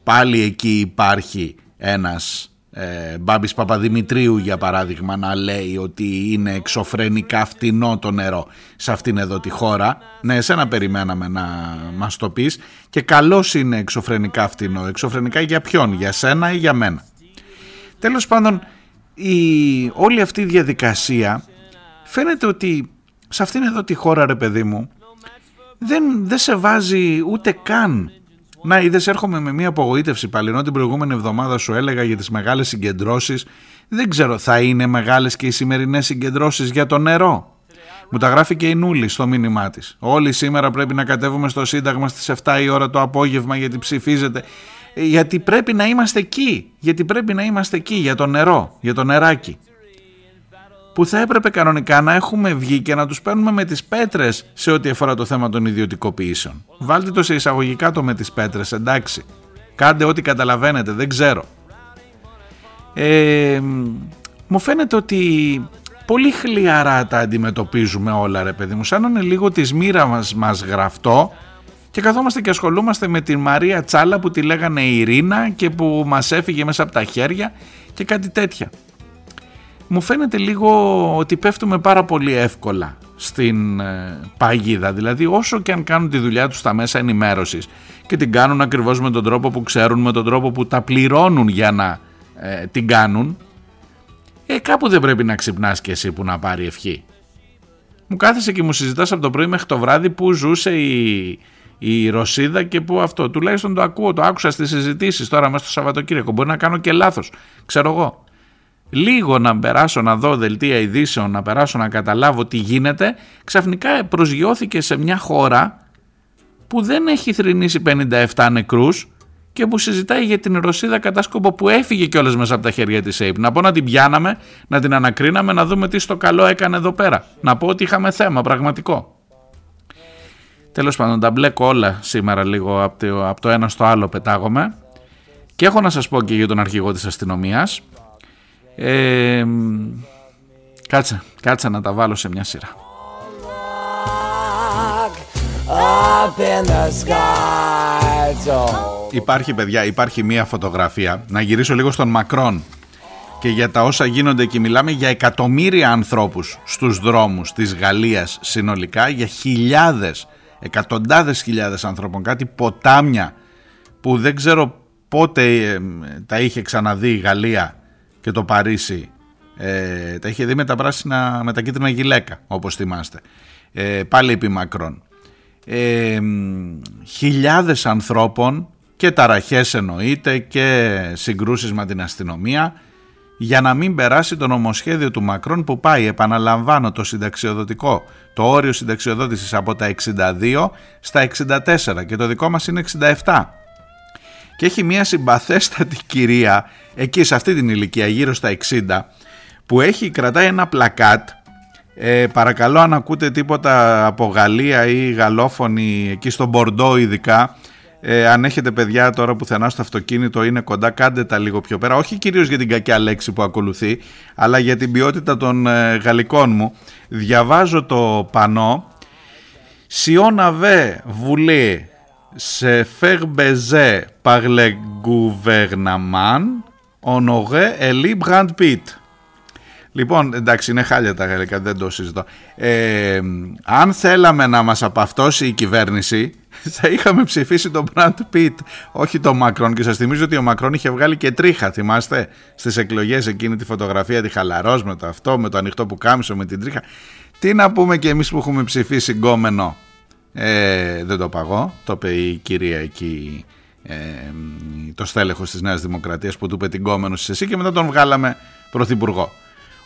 Πάλι εκεί υπάρχει ένας ε, Μπάμπης Παπαδημητρίου για παράδειγμα να λέει ότι είναι εξωφρενικά φτηνό το νερό σε αυτήν εδώ τη χώρα. Ναι, εσένα περιμέναμε να μας το πεις και καλώς είναι εξωφρενικά φτηνό. Εξωφρενικά για ποιον, για σένα ή για μένα. Τέλος πάντων, η, όλη αυτή η διαδικασία φαίνεται ότι σε αυτήν εδώ τη χώρα ρε παιδί μου δεν, δεν σε βάζει ούτε καν να είδες έρχομαι με μια απογοήτευση πάλι ενώ την προηγούμενη εβδομάδα σου έλεγα για τις μεγάλες συγκεντρώσεις δεν ξέρω θα είναι μεγάλες και οι σημερινές συγκεντρώσεις για το νερό; Μου τα γράφει και η Νούλη στο μήνυμά της. Όλοι σήμερα πρέπει να κατέβουμε στο Σύνταγμα στις 7 η ώρα το απόγευμα γιατί ψηφίζεται. Ε, Γιατί πρέπει να είμαστε εκεί. Γιατί πρέπει να είμαστε εκεί για το νερό, για το νεράκι. Που θα έπρεπε κανονικά να έχουμε βγει και να τους παίρνουμε με τις πέτρες σε ό,τι αφορά το θέμα των ιδιωτικοποιήσεων. Βάλτε το σε εισαγωγικά το με τις πέτρες, εντάξει. Κάντε ό,τι καταλαβαίνετε, δεν ξέρω. Ε, μου φαίνεται ότι πολύ χλιαρά τα αντιμετωπίζουμε όλα ρε παιδί μου σαν να είναι λίγο της μοίρα μας, μας γραφτό και καθόμαστε και ασχολούμαστε με την Μαρία Τσάλα που τη λέγανε Ειρήνα και που μας έφυγε μέσα από τα χέρια και κάτι τέτοια. Μου φαίνεται λίγο ότι πέφτουμε πάρα πολύ εύκολα στην ε, παγίδα. Δηλαδή όσο και αν κάνουν τη δουλειά τους στα μέσα ενημέρωσης και την κάνουν ακριβώς με τον τρόπο που ξέρουν, με τον τρόπο που τα πληρώνουν για να ε, την κάνουν, ε, κάπου δεν πρέπει να ξυπνάς και εσύ που να πάρει ευχή. Μου κάθεσε και μου συζητάς από το πρωί μέχρι το βράδυ που ζούσε η, η Ρωσίδα και που αυτό. Τουλάχιστον το ακούω, το άκουσα στις συζητήσεις τώρα μέσα στο Σαββατοκύριακο. Μπορεί να κάνω και λάθος, ξέρω εγώ. Λίγο να περάσω να δω δελτία ειδήσεων, να περάσω να καταλάβω τι γίνεται, ξαφνικά προσγειώθηκε σε μια χώρα που δεν έχει θρυνήσει 57 νεκρούς και που συζητάει για την Ρωσίδα κατάσκοπο που έφυγε κιόλας μέσα από τα χέρια της ΑΕΠ. Να πω να την πιάναμε, να την ανακρίναμε, να δούμε τι στο καλό έκανε εδώ πέρα. Να πω ότι είχαμε θέμα πραγματικό. Τέλος πάντων τα μπλέκω όλα σήμερα λίγο από το, από το ένα στο άλλο πετάγομαι και έχω να σας πω και για τον αρχηγό της αστυνομίας. Ε, κάτσε, κάτσε να τα βάλω σε μια σειρά. Up in the sky, don't Υπάρχει παιδιά, υπάρχει μία φωτογραφία. Να γυρίσω λίγο στον Μακρόν και για τα όσα γίνονται εκεί. Μιλάμε για εκατομμύρια ανθρώπους στους δρόμους της Γαλλίας συνολικά, για χιλιάδες, εκατοντάδες χιλιάδες ανθρώπων, κάτι ποτάμια που δεν ξέρω πότε ε, τα είχε ξαναδεί η Γαλλία και το Παρίσι. Ε, τα είχε δει με τα πράσινα, με τα κίτρινα γυλαίκα, όπως θυμάστε. Ε, πάλι επί Μακρόν. Ε, χιλιάδες ανθρώπων και ταραχές εννοείται και συγκρούσεις με την αστυνομία για να μην περάσει το νομοσχέδιο του Μακρόν που πάει, επαναλαμβάνω, το συνταξιοδοτικό, το όριο συνταξιοδότησης από τα 62 στα 64 και το δικό μας είναι 67. Και έχει μια συμπαθέστατη κυρία εκεί σε αυτή την ηλικία γύρω στα 60 που έχει κρατάει ένα πλακάτ. Ε, παρακαλώ αν ακούτε τίποτα από Γαλλία ή γαλλόφωνη εκεί στο Μπορντό ειδικά ε, αν έχετε παιδιά τώρα πουθενά στο αυτοκίνητο είναι κοντά κάντε τα λίγο πιο πέρα. Όχι κυρίως για την κακιά λέξη που ακολουθεί αλλά για την ποιότητα των ε, γαλλικών μου. Διαβάζω το πανό. Si on avait voulu se faire baiser par le gouvernement, on aurait élu Brad Pitt. Λοιπόν, εντάξει, είναι χάλια τα γαλλικά, δεν το συζητώ. Ε, αν θέλαμε να μας απαυτώσει η κυβέρνηση, θα είχαμε ψηφίσει τον Brad Pitt, όχι τον Μακρόν. Και σας θυμίζω ότι ο Μακρόν είχε βγάλει και τρίχα, θυμάστε, στις εκλογές εκείνη τη φωτογραφία, τη χαλαρός με το αυτό, με το ανοιχτό που κάμισο, με την τρίχα. Τι να πούμε και εμείς που έχουμε ψηφίσει γκόμενο; Ε, δεν το παγώ, το είπε η κυρία εκεί, ε, το στέλεχος της Νέας Δημοκρατίας που του είπε την γκόμενο εσύ και μετά τον βγάλαμε πρωθυπουργό.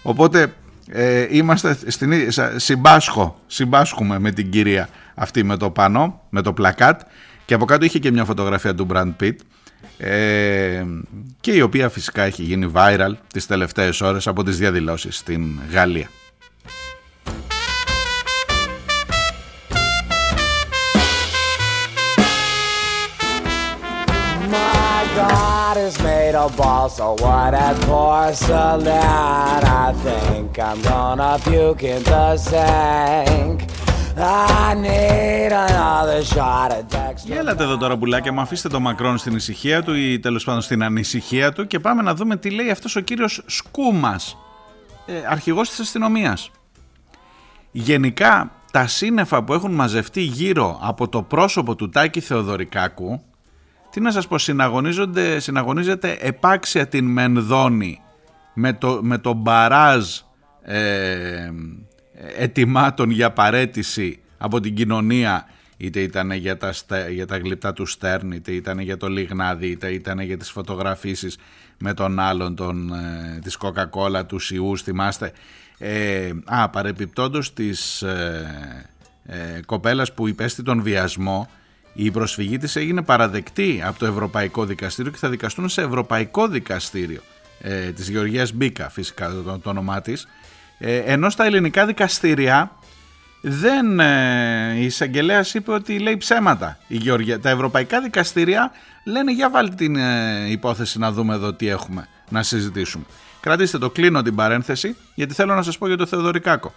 Οπότε ε, είμαστε στην, ίδια- σα- συμπάσχω, συμπάσχουμε με την κυρία αυτή με το πανό, με το πλακάτ και από κάτω είχε και μια φωτογραφία του Brad Pitt ε, και η οποία φυσικά έχει γίνει viral τις τελευταίες ώρες από τις διαδηλώσεις στην Γαλλία. Is made of balls, so what at porcelain? I think I'm gonna puke in the sink. I need another shot of Dexter. Έλατε εδώ τώρα πουλάκια μου, αφήστε το Μακρόν στην ησυχία του ή τέλος πάντων στην ανησυχία του και πάμε να δούμε τι λέει αυτός ο κύριος Σκούμας, ε, αρχηγός της αστυνομίας. Γενικά τα σύννεφα που έχουν μαζευτεί γύρω από το πρόσωπο του Τάκη Θεοδωρικάκου, τι να σας πω, συναγωνίζονται, συναγωνίζεται επάξια την Μενδώνη με το, με το μπαράζ ε, ετοιμάτων για παρέτηση από την κοινωνία είτε ήταν για τα, στε- για τα γλυπτά του Στέρν, είτε ήταν για το Λιγνάδι, είτε ήταν για τις φωτογραφίσεις με τον άλλον τον, ε, της Coca-Cola, τους Ιούς, θυμάστε. Ε, α, παρεπιπτόντως της ε, ε, κοπέλας που υπέστη τον βιασμό, η προσφυγή της έγινε παραδεκτή από το Ευρωπαϊκό Δικαστήριο και θα δικαστούν σε Ευρωπαϊκό Δικαστήριο ε, της Γεωργίας Μπίκα φυσικά το, το όνομά της ε, ενώ στα ελληνικά δικαστήρια δεν, ε, η εισαγγελέας είπε ότι λέει ψέματα η Γεωργία. Τα ευρωπαϊκά δικαστήρια λένε για βάλτε την ε, υπόθεση να δούμε εδώ τι έχουμε να συζητήσουμε. Κρατήστε το, κλείνω την παρένθεση γιατί θέλω να σας πω για το Θεοδωρικάκο.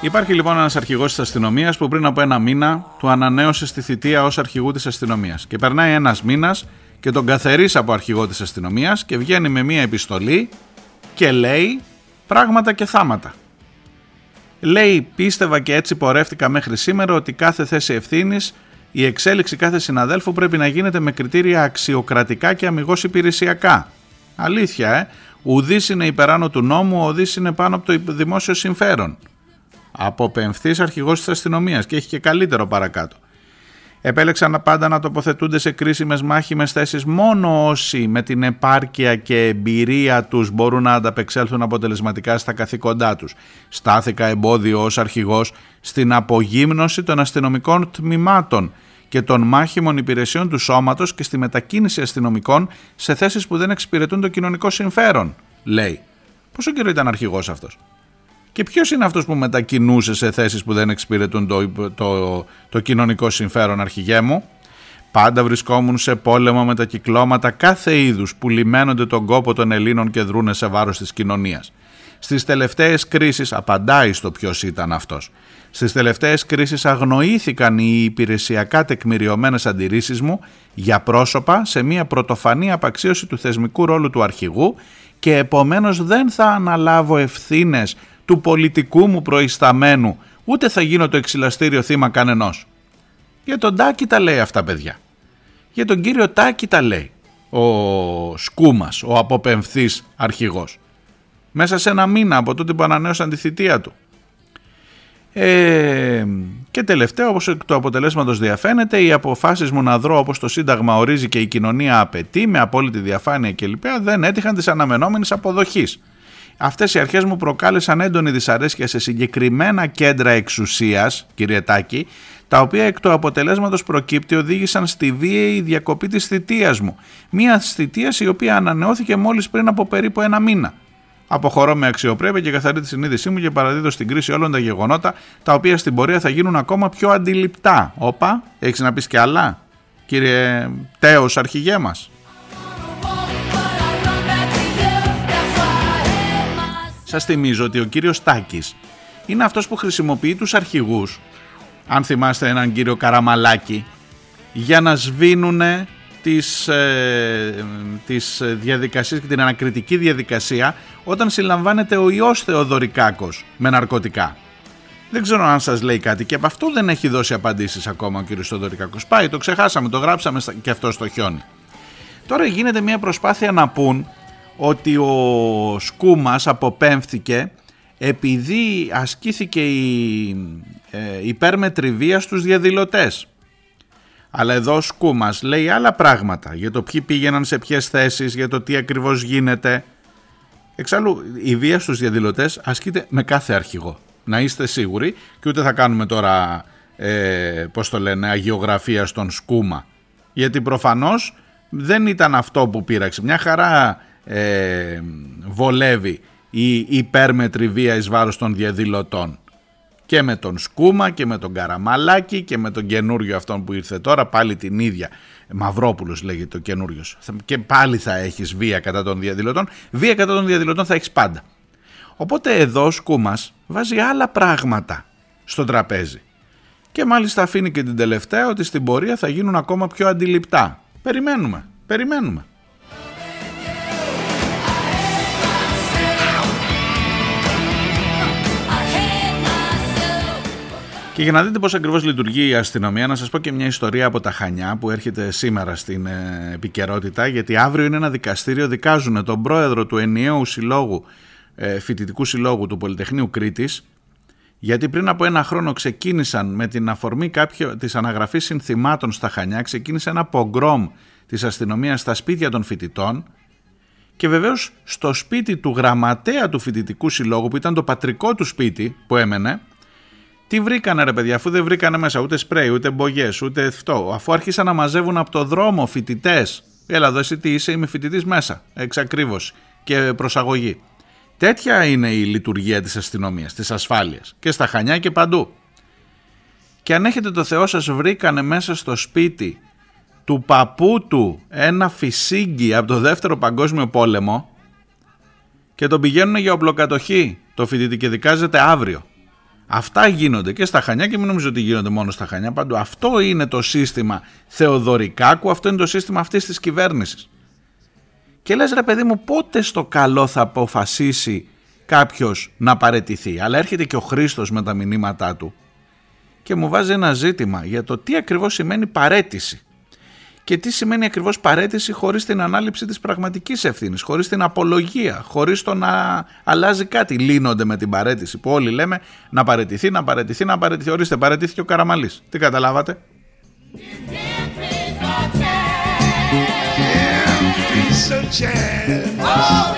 Υπάρχει λοιπόν ένας αρχηγός της αστυνομίας που πριν από ένα μήνα του ανανέωσε στη θητεία ως αρχηγού της αστυνομίας. Και περνάει ένας μήνας και τον καθαρίσα από αρχηγό της αστυνομίας και βγαίνει με μία επιστολή και λέει πράγματα και θάματα. Λέει πίστευα και έτσι πορεύτηκα μέχρι σήμερα ότι κάθε θέση ευθύνης, η εξέλιξη κάθε συναδέλφου πρέπει να γίνεται με κριτήρια αξιοκρατικά και αμυγός υπηρεσιακά. Αλήθεια, ε. Ουδής είναι υπεράνω του νόμου, ο ουδής είναι πάνω από το δημόσιο συμφέρον. Αποπεμφθής αρχηγός της αστυνομίας και έχει και καλύτερο παρακάτω. Επέλεξαν πάντα να τοποθετούνται σε κρίσιμες μάχημες θέσεις μόνο όσοι με την επάρκεια και εμπειρία τους μπορούν να ανταπεξέλθουν αποτελεσματικά στα καθήκοντά τους. Στάθηκα εμπόδιο ως αρχηγός στην απογύμνωση των αστυνομικών τμήματων και των μάχημων υπηρεσιών του σώματος και στη μετακίνηση αστυνομικών σε θέσεις που δεν εξυπηρετούν το κοινωνικό συμφέρον, λέει. Πόσο καιρό ήταν αρχηγός αυτός; Και ποιος είναι αυτός που μετακινούσε σε θέσεις που δεν εξυπηρετούν το, το, το κοινωνικό συμφέρον αρχηγέ μου; Πάντα βρισκόμουν σε πόλεμο με τα κυκλώματα κάθε είδους που λιμένονται τον κόπο των Ελλήνων και δρούνε σε βάρος της κοινωνίας. Στις τελευταίες κρίσεις απαντάει στο ποιος ήταν αυτός. Στις τελευταίες κρίσεις αγνοήθηκαν οι υπηρεσιακά τεκμηριωμένες αντιρρήσεις μου για πρόσωπα σε μια πρωτοφανή απαξίωση του θεσμικού ρόλου του αρχηγού και επομένως δεν θα αναλάβω ευθύνες του πολιτικού μου προϊσταμένου, ούτε θα γίνω το εξυλαστήριο θύμα κανενός. Για τον Τάκη τα λέει αυτά παιδιά. Για τον κύριο Τάκη τα λέει ο Σκούμας, ο αποπεμφθής αρχηγός. Μέσα σε ένα μήνα από τότε που ανανέωσαν τη θητεία του. Ε, και τελευταίο, όπως το αποτελέσματος διαφαίνεται, οι αποφάσεις μου να δρώ όπως το Σύνταγμα ορίζει και η κοινωνία απαιτεί, με απόλυτη διαφάνεια κλπ. δεν έτυχαν της αναμενόμενης αποδοχής. Αυτές οι αρχές μου προκάλεσαν έντονη δυσαρέσκεια σε συγκεκριμένα κέντρα εξουσίας, κύριε Τάκη, τα οποία εκ του αποτελέσματος προκύπτει οδήγησαν στη βίαιη διακοπή της θητείας μου. Μια θητεία η οποία ανανεώθηκε μόλις πριν από περίπου ένα μήνα. Αποχωρώ με αξιοπρέπεια και καθαρή τη συνείδησή μου και παραδίδω στην κρίση όλων τα γεγονότα τα οποία στην πορεία θα γίνουν ακόμα πιο αντιληπτά. Όπα, έχεις να πεις και άλλα, κύριε Τέος, αρχηγέ μας; Σας θυμίζω ότι ο κύριος Τάκης είναι αυτός που χρησιμοποιεί τους αρχηγούς, αν θυμάστε έναν κύριο Καραμαλάκη, για να σβήνουν τις, ε, τις διαδικασίες και την ανακριτική διαδικασία όταν συλλαμβάνεται ο ιός Θεοδωρικάκος με ναρκωτικά. Δεν ξέρω αν σας λέει κάτι και από αυτό δεν έχει δώσει απαντήσεις ακόμα ο κύριος Θεοδωρικάκος. Πάει, το ξεχάσαμε, το γράψαμε και αυτό στο χιόνι. Τώρα γίνεται μια προσπάθεια να πούν ότι ο Σκούμας αποπέμφθηκε επειδή ασκήθηκε η ε, υπέρμετρη βία στους διαδηλωτές. Αλλά εδώ ο Σκούμας λέει άλλα πράγματα για το ποιοι πήγαιναν σε ποιες θέσεις, για το τι ακριβώς γίνεται. Εξάλλου η βία στους διαδηλωτές ασκείται με κάθε αρχηγό. Να είστε σίγουροι και ούτε θα κάνουμε τώρα, ε, πώς το λένε, αγιογραφία στον Σκούμα. Γιατί προφανώς δεν ήταν αυτό που πήραξε. Μια χαρά ε, βολεύει η υπέρμετρη βία εις βάρος των διαδηλωτών. Και με τον Σκούμα και με τον Καραμαλάκη και με τον καινούριο αυτόν που ήρθε τώρα πάλι την ίδια. Μαυρόπουλος λέγεται ο καινούριος. Και πάλι θα έχεις βία κατά των διαδηλωτών. Βία κατά των διαδηλωτών θα έχεις πάντα. Οπότε εδώ ο Σκούμας βάζει άλλα πράγματα στο τραπέζι. Και μάλιστα αφήνει και την τελευταία ότι στην πορεία θα γίνουν ακόμα πιο αντιληπτά. Περιμένουμε, περιμένουμε. Και για να δείτε πώς ακριβώς λειτουργεί η αστυνομία, να σας πω και μια ιστορία από τα Χανιά που έρχεται σήμερα στην ε, επικαιρότητα, γιατί αύριο είναι ένα δικαστήριο, δικάζουν τον πρόεδρο του ενιαίου συλλόγου, ε, φοιτητικού συλλόγου του Πολυτεχνείου Κρήτης, γιατί πριν από ένα χρόνο ξεκίνησαν με την αφορμή κάποιο, της αναγραφής συνθημάτων στα Χανιά, ξεκίνησε ένα πογκρόμ της αστυνομίας στα σπίτια των φοιτητών και βεβαίως στο σπίτι του γραμματέα του φοιτητικού συλλόγου που ήταν το πατρικό του σπίτι που έμενε τι βρήκανε ρε παιδιά, αφού δεν βρήκανε μέσα ούτε σπρέι, ούτε μπογιές, ούτε αυτό. Αφού άρχισαν να μαζεύουν από το δρόμο φοιτητές. Έλα εδώ εσύ τι είσαι, είμαι φοιτητής μέσα. Εξακρίβωση και προσαγωγή. Τέτοια είναι η λειτουργία της αστυνομίας, της ασφάλειας και στα Χανιά και παντού. Και αν έχετε το Θεό σας βρήκανε μέσα στο σπίτι του παππού του ένα φυσίγγι από το δεύτερο παγκόσμιο πόλεμο και τον πηγαίνουν για οπλοκατοχή το φοιτητή και δικάζεται αύριο. Αυτά γίνονται και στα Χανιά και μην νομίζω ότι γίνονται μόνο στα Χανιά παντού. Αυτό είναι το σύστημα Θεοδωρικάκου, αυτό είναι το σύστημα αυτής της κυβέρνησης. Και λες ρε παιδί μου πότε στο καλό θα αποφασίσει κάποιος να παρετηθεί; Αλλά έρχεται και ο Χρήστος με τα μηνύματά του και μου βάζει ένα ζήτημα για το τι ακριβώς σημαίνει παρέτηση και τι σημαίνει ακριβώς παρέτηση χωρίς την ανάληψη της πραγματικής ευθύνης, χωρίς την απολογία, χωρίς το να αλλάζει κάτι. Λύνονται με την παρέτηση που όλοι λέμε να παρετηθεί, να παρετηθεί, να παρετηθεί. Ορίστε, παρετήθηκε ο Καραμαλής. Τι καταλάβατε; Yeah,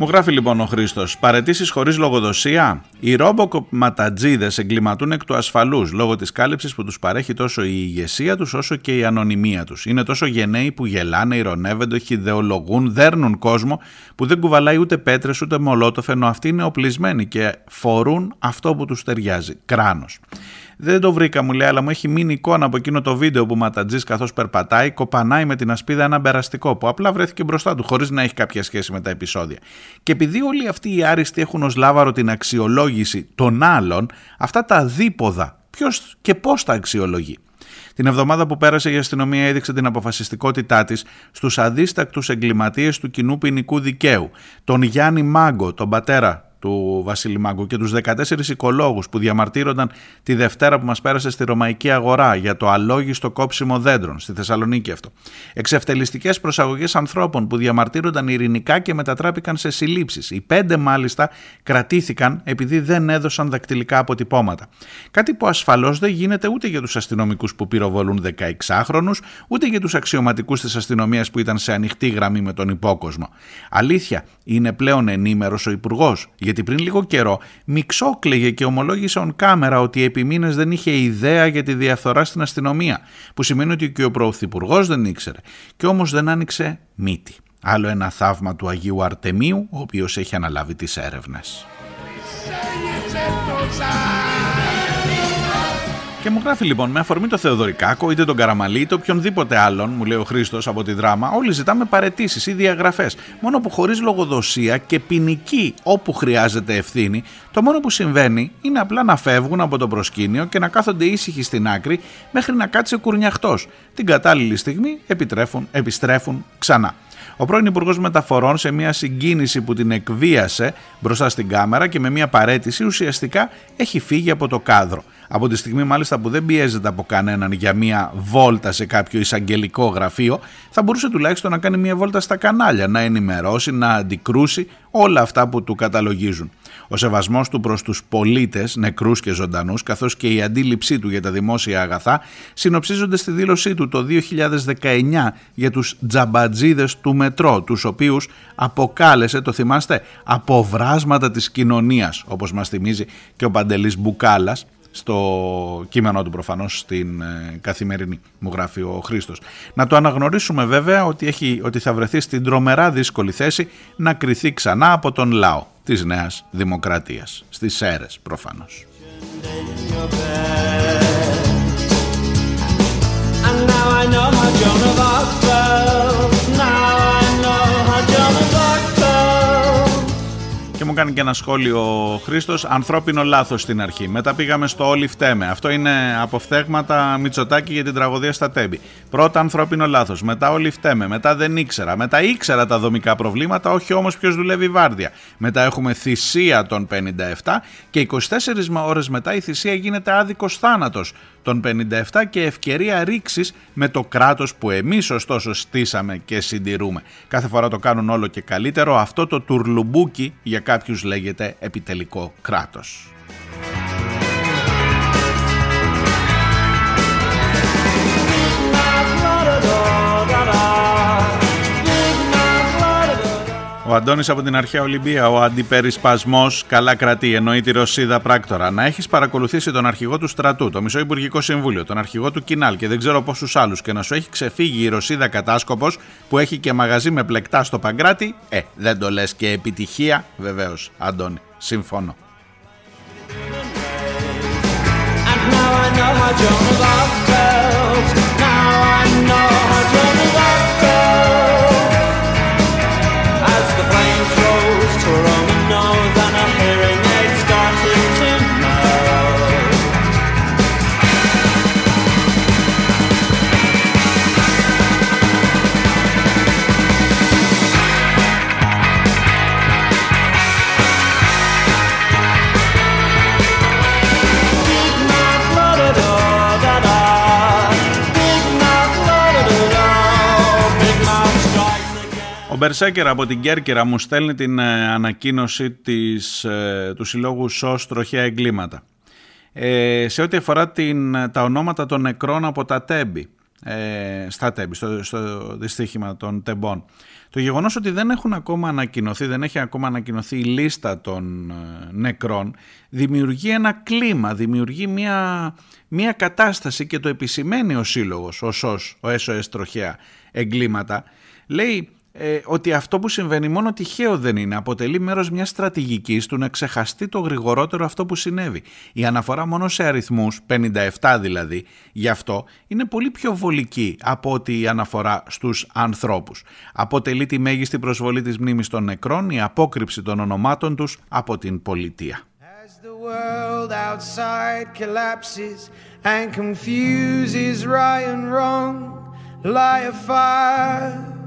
Μου γράφει λοιπόν ο Χρήστος. Παρετήσεις χωρίς λογοδοσία. Οι ρόμποκοπ ματατζίδε εγκληματούν εκ του ασφαλούς λόγω της κάλυψης που τους παρέχει τόσο η ηγεσία τους όσο και η ανωνυμία τους. Είναι τόσο γενναίοι που γελάνε, ηρωνεύονται, χιδεολογούν, δέρνουν κόσμο που δεν κουβαλάει ούτε πέτρες ούτε μολότοφ ενώ αυτοί είναι οπλισμένοι και φορούν αυτό που τους ταιριάζει. Κράνος. Δεν το βρήκα, μου λέει, αλλά μου έχει μείνει εικόνα από εκείνο το βίντεο που ματατζής καθώς περπατάει, κοπανάει με την ασπίδα ένα περαστικό που απλά βρέθηκε μπροστά του, χωρίς να έχει κάποια σχέση με τα επεισόδια. Και επειδή όλοι αυτοί οι άριστοι έχουν ως λάβαρο την αξιολόγηση των άλλων, αυτά τα δίποδα, ποιος και πώς τα αξιολογεί; Την εβδομάδα που πέρασε η αστυνομία έδειξε την αποφασιστικότητά της στους αδίστακτους εγκληματίες του κοινού ποινικού δικαίου. Τον Γιάννη Μάγκο, τον πατέρα του Βασίλη Μάγκου και τους 14 οικολόγους που διαμαρτύρονταν τη Δευτέρα που μας πέρασε στη Ρωμαϊκή Αγορά για το αλόγιστο κόψιμο δέντρων, στη Θεσσαλονίκη αυτό. Εξευτελιστικές προσαγωγές ανθρώπων που διαμαρτύρονταν ειρηνικά και μετατράπηκαν σε συλλήψεις. Οι πέντε μάλιστα κρατήθηκαν επειδή δεν έδωσαν δακτυλικά αποτυπώματα. Κάτι που ασφαλώς δεν γίνεται ούτε για τους αστυνομικούς που πυροβολούν 16χρονους, ούτε για τους αξιωματικούς της αστυνομίας που ήταν σε ανοιχτή γραμμή με τον υπόκοσμο. Αλήθεια, είναι πλέον ενήμερος ο υπουργός, γιατί πριν λίγο καιρό μιξόκλαιγε και ομολόγησε on κάμερα ότι επί μήνες δεν είχε ιδέα για τη διαφθορά στην αστυνομία, που σημαίνει ότι και ο πρωθυπουργός δεν ήξερε, και όμως δεν άνοιξε μύτη. Άλλο ένα θαύμα του Αγίου Αρτεμίου, ο οποίος έχει αναλάβει τις έρευνες. Και μου γράφει λοιπόν με αφορμή το Θεοδωρικάκο, είτε τον Καραμαλή, είτε οποιονδήποτε άλλον, μου λέει ο Χρήστος από τη δράμα, όλοι ζητάμε παρετήσεις ή διαγραφές. Μόνο που χωρίς λογοδοσία και ποινική όπου χρειάζεται ευθύνη, το μόνο που συμβαίνει είναι απλά να φεύγουν από το προσκήνιο και να κάθονται ήσυχοι στην άκρη μέχρι να κάτσει ο κουρνιαχτός. Την κατάλληλη στιγμή επιτρέφουν, επιστρέφουν ξανά. Ο πρώην Υπουργός Μεταφορών, σε μια συγκίνηση που την εκβίασε μπροστά στην κάμερα και με μια παρέτηση, ουσιαστικά έχει φύγει από το κάδρο. Από τη στιγμή μάλιστα που δεν πιέζεται από κανέναν για μια βόλτα σε κάποιο εισαγγελικό γραφείο, θα μπορούσε τουλάχιστον να κάνει μια βόλτα στα κανάλια, να ενημερώσει, να αντικρούσει όλα αυτά που του καταλογίζουν. Ο σεβασμός του προς τους πολίτες, νεκρούς και ζωντανούς, καθώς και η αντίληψή του για τα δημόσια αγαθά, συνοψίζονται στη δήλωσή του το 2019 για τους τζαμπατζίδες του μετρό, τους οποίους αποκάλεσε, το θυμάστε, αποβράσματα της κοινωνίας, όπως μας θυμίζει και ο Παντελής Μπουκάλας, στο κείμενό του προφανώς στην ε, καθημερινή μου γράφει ο Χρήστος. Να το αναγνωρίσουμε βέβαια ότι, έχει, ότι θα βρεθεί στην τρομερά δύσκολη θέση να κριθεί ξανά από τον λαό της Νέας Δημοκρατίας. Στις ΣΕΡΕΣ προφανώς. And now I know how μου κάνει και ένα σχόλιο ο Χρήστος. Ανθρώπινο λάθος στην αρχή. Μετά πήγαμε στο Όλοι φταίμε. Αυτό είναι αποφθέγματα Μητσοτάκη για την τραγωδία στα Τέμπη. Πρώτα ανθρώπινο λάθος. Μετά Όλοι φταίμε. Μετά δεν ήξερα. Μετά ήξερα τα δομικά προβλήματα, όχι όμως ποιος δουλεύει βάρδια. Μετά έχουμε θυσία των 57 και 24 ώρες μετά η θυσία γίνεται άδικος θάνατος των 57 και ευκαιρία ρήξης με το κράτος που εμείς ωστόσο στήσαμε και συντηρούμε. Κάθε φορά το κάνουν όλο και καλύτερο. Αυτό το τουρλουμπούκι για κάποιους λέγεται επιτελικό κράτος. Ο Αντώνης από την αρχαία Ολυμπία, ο αντιπερισπασμός καλά κρατεί, εννοεί τη Ρωσίδα πράκτορα. Να έχεις παρακολουθήσει τον αρχηγό του στρατού, το Μισό Υπουργικό Συμβούλιο, τον αρχηγό του Κινάλ και δεν ξέρω πόσους άλλους και να σου έχει ξεφύγει η Ρωσίδα κατάσκοπος που έχει και μαγαζί με πλεκτά στο Παγκράτη, ε, δεν το λες και επιτυχία, βεβαίως, Αντώνη, συμφωνώ. And now I know For all we know Μπερσέκερ από την Κέρκυρα μου στέλνει την ε, ανακοίνωση της, ε, του Συλλόγου ΣΟΣ Τροχαία Εγκλήματα. Ε, σε ό,τι αφορά την, τα ονόματα των νεκρών από τα τέμπη, ε, στα τέμπη, στο, στο δυστύχημα των τεμπών. Το γεγονός ότι δεν έχουν ακόμα ανακοινωθεί, δεν έχει ακόμα ανακοινωθεί η λίστα των ε, νεκρών, δημιουργεί ένα κλίμα, δημιουργεί μια, μια κατάσταση και το επισημαίνει ο Σύλλογος, ο ΣΟΣ, ο SOS Τροχαία Εγκλήματα, λέει ε, ότι αυτό που συμβαίνει μόνο τυχαίο δεν είναι. Αποτελεί μέρος μιας στρατηγικής του να ξεχαστεί το γρηγορότερο αυτό που συνέβη. Η αναφορά μόνο σε αριθμούς, 57 δηλαδή, γι' αυτό είναι πολύ πιο βολική από ότι η αναφορά στους ανθρώπους. Αποτελεί τη μέγιστη προσβολή της μνήμης των νεκρών, η απόκρυψη των ονομάτων τους από την πολιτεία. As the world outside collapses and confuses right and wrong, light a fire,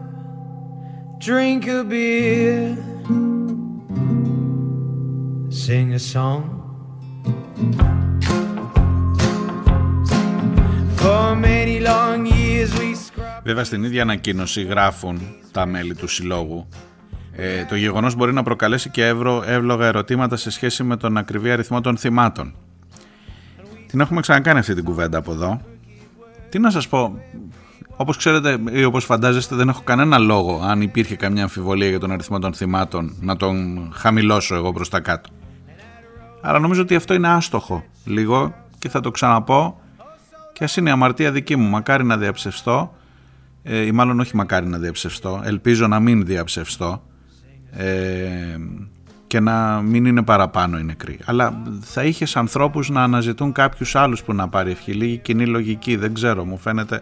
drink a beer, sing a song. For many long years we scrubbed. Βέβαια στην ίδια ανακοίνωση γράφουν τα μέλη του συλλόγου ε, το γεγονός μπορεί να προκαλέσει και εύρω, εύλογα ερωτήματα σε σχέση με τον ακριβή αριθμό των θυμάτων. Την έχουμε ξανακάνει αυτή την κουβέντα από εδώ. Τι να σας πω, όπως ξέρετε ή όπως φαντάζεστε δεν έχω κανένα λόγο αν υπήρχε καμιά αμφιβολία για τον αριθμό των θυμάτων να τον χαμηλώσω εγώ προς τα κάτω. Άρα νομίζω ότι αυτό είναι άστοχο λίγο και θα το ξαναπώ και ας είναι η αμαρτία δική μου, μακάρι να διαψευστώ ε, ή μάλλον όχι μακάρι να διαψευστώ, ελπίζω να μην διαψευστώ ε, και να μην είναι παραπάνω οι νεκροί. Αλλά θα είχες ανθρώπους να αναζητούν κάποιους άλλους που να πάρει ευχή. Λίγη κοινή λογική, δεν ξέρω, μου φαίνεται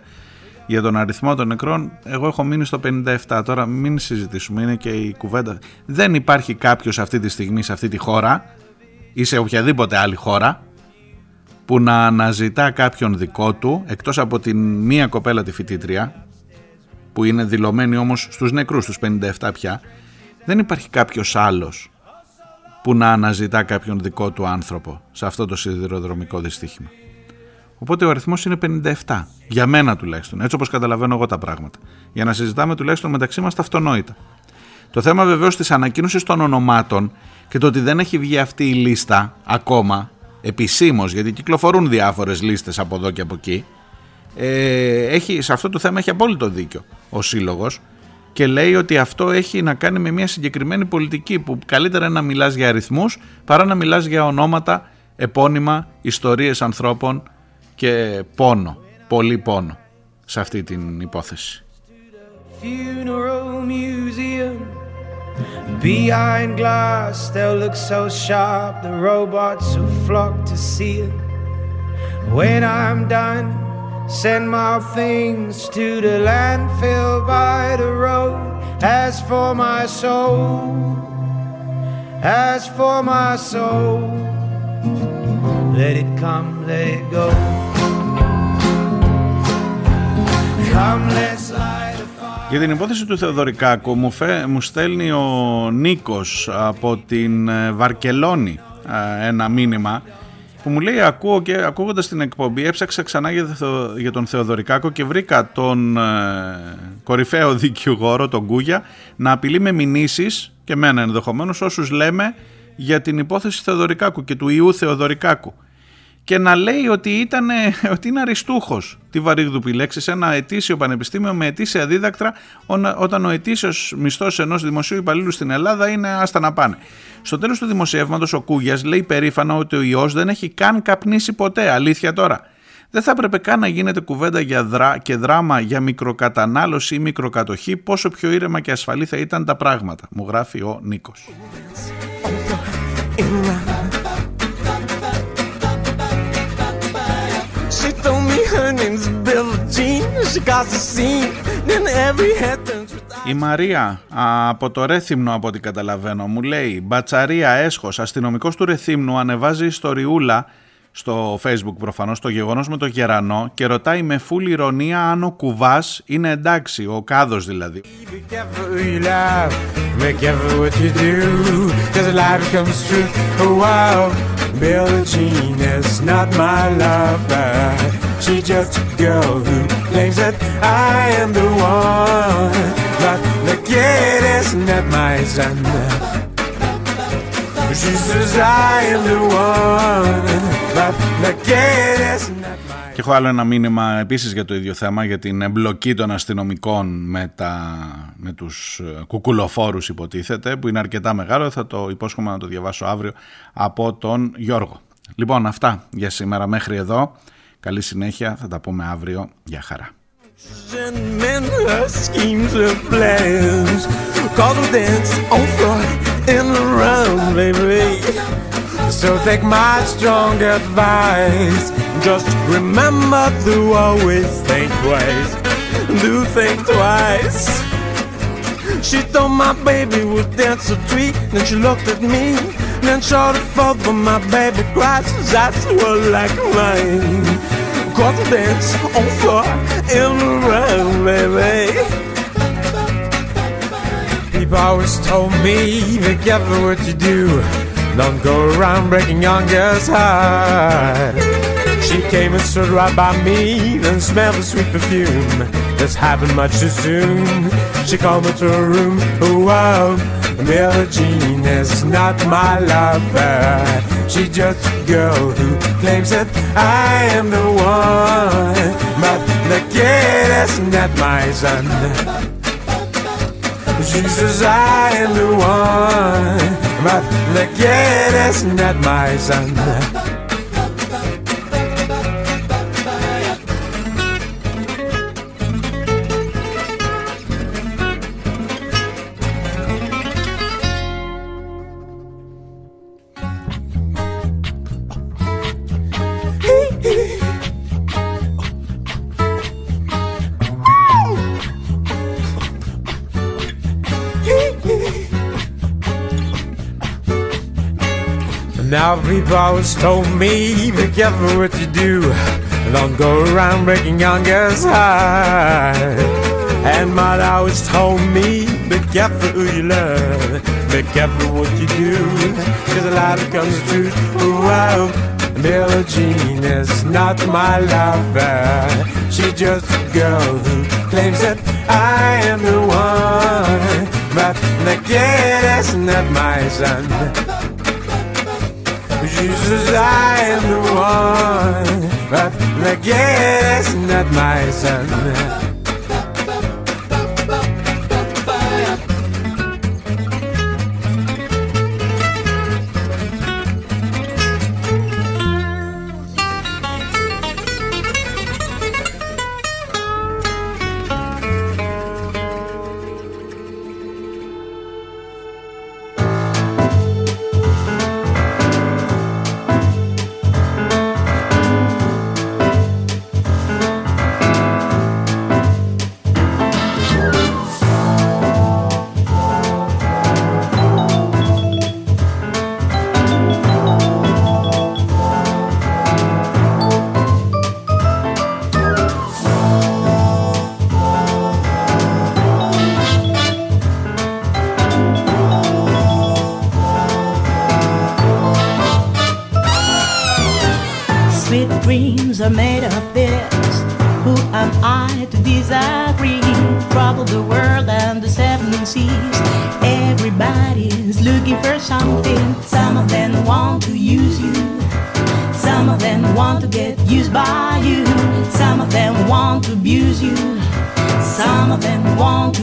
για τον αριθμό των νεκρών. Εγώ έχω μείνει στο 57. Τώρα μην συζητήσουμε, είναι και η κουβέντα. Δεν υπάρχει κάποιος αυτή τη στιγμή σε αυτή τη χώρα ή σε οποιαδήποτε άλλη χώρα που να αναζητά κάποιον δικό του εκτός από την μία κοπέλα τη φοιτήτρια που είναι δηλωμένη όμως στους νεκρούς, στους 57 πια δεν υπάρχει κάποιος άλλος που να αναζητά κάποιον δικό του άνθρωπο σε αυτό το σιδηροδρομικό δυστύχημα. Οπότε ο αριθμός είναι 57. Για μένα τουλάχιστον. Έτσι όπως καταλαβαίνω εγώ τα πράγματα. Για να συζητάμε τουλάχιστον μεταξύ μας τα αυτονόητα. Το θέμα βεβαίως της ανακοίνωσης των ονομάτων και το ότι δεν έχει βγει αυτή η λίστα ακόμα επισήμως, γιατί κυκλοφορούν διάφορες λίστες από εδώ και από εκεί. Ε, έχει, σε αυτό το θέμα έχει απόλυτο δίκιο ο σύλλογος και λέει ότι αυτό έχει να κάνει με μια συγκεκριμένη πολιτική που καλύτερα είναι να μιλάς για αριθμούς παρά να μιλάς για ονόματα, επώνυμα, ιστορίες ανθρώπων και πόνο, πολύ πόνο σε αυτή την υπόθεση. funeral museum. Behind glass, they'll look so sharp, the robots will flock to see it. When I'm done, send my things to the landfill by the road. As for my soul, as for my soul, let it come, let it go. Come, let's light a fire. Για την υπόθεση του Θεοδωρικάκου μου, φε, μου στέλνει ο Νίκος από την ε, Βαρκελόνη ε, ένα μήνυμα που μου λέει ακούω και ακούγοντας την εκπομπή έψαξα ξανά για, Θεο- για τον Θεοδωρικάκο και βρήκα τον ε, κορυφαίο δικηγόρο, τον Κούγια, να απειλεί με μηνύσεις και μένα ενδεχομένως όσους λέμε για την υπόθεση Θεοδωρικάκου και του ιού Θεοδωρικάκου και να λέει ότι, ήταν, ότι είναι αριστούχος τη βαρύγδουπη λέξη σε ένα ετήσιο πανεπιστήμιο με ετήσια δίδακτρα ονα- όταν ο ετήσιος μισθός ενός δημοσίου υπαλλήλου στην Ελλάδα είναι άστα να πάνε. Στο τέλος του δημοσιεύματος ο Κούγιας λέει περήφανα ότι ο ιός δεν έχει καν καπνίσει ποτέ. Αλήθεια τώρα. Δεν θα έπρεπε καν να γίνεται κουβέντα για δρά και δράμα για μικροκατανάλωση ή μικροκατοχή, πόσο πιο ήρεμα και ασφαλή θα ήταν τα πράγματα, μου γράφει ο Νίκος. Η Μαρία α, από το Ρέθυμνο από ό,τι καταλαβαίνω μου λέει Μπατσαρία έσχος αστυνομικός του Ρεθύμνου ανεβάζει ιστοριούλα στο Facebook προφανώς το γεγονός με το γερανό και ρωτάει με φούλη ηρωνία αν ο κουβάς είναι εντάξει. Ο κάδος δηλαδή but the kid isn't that my Και έχω άλλο ένα μήνυμα επίσης για το ίδιο θέμα, για την εμπλοκή των αστυνομικών με, τα, με τους ε, κουκουλοφόρους υποτίθεται, που είναι αρκετά μεγάλο, θα το υπόσχομαι να το διαβάσω αύριο από τον Γιώργο. Λοιπόν, αυτά για σήμερα μέχρι εδώ. Καλή συνέχεια, θα τα πούμε αύριο. Γεια χαρά. and men, her schemes and plans. Cause we dance on floor in the round, baby. So take my strong advice. Just remember to always think twice. Do think twice. She thought my baby would dance a treat. Then she looked at me. Then forth for my baby cries. That's what like mine. Cause I dance on floor in the round, baby. People always told me, be careful what you do. Don't go around breaking young girls' heart. She came and stood right by me, then smelled the sweet perfume. This happened much too soon. She called me to her room. Oh, oh wow, Billie Jean is not my lover. She's just a girl who claims that I am the one, but the kid is not my son. She says I am the one, my, like, yeah, that's not my. People always told me, be careful what you do. Don't go around breaking young girls' heart. And mother always told me, be careful who you love. Be careful what you do. Cause a lot of comes the truth. Wow. Billie Jean is not my lover. She's just a girl who claims that I am the one. But the kid is not my son. Says I am the one, but kid is not my son. Want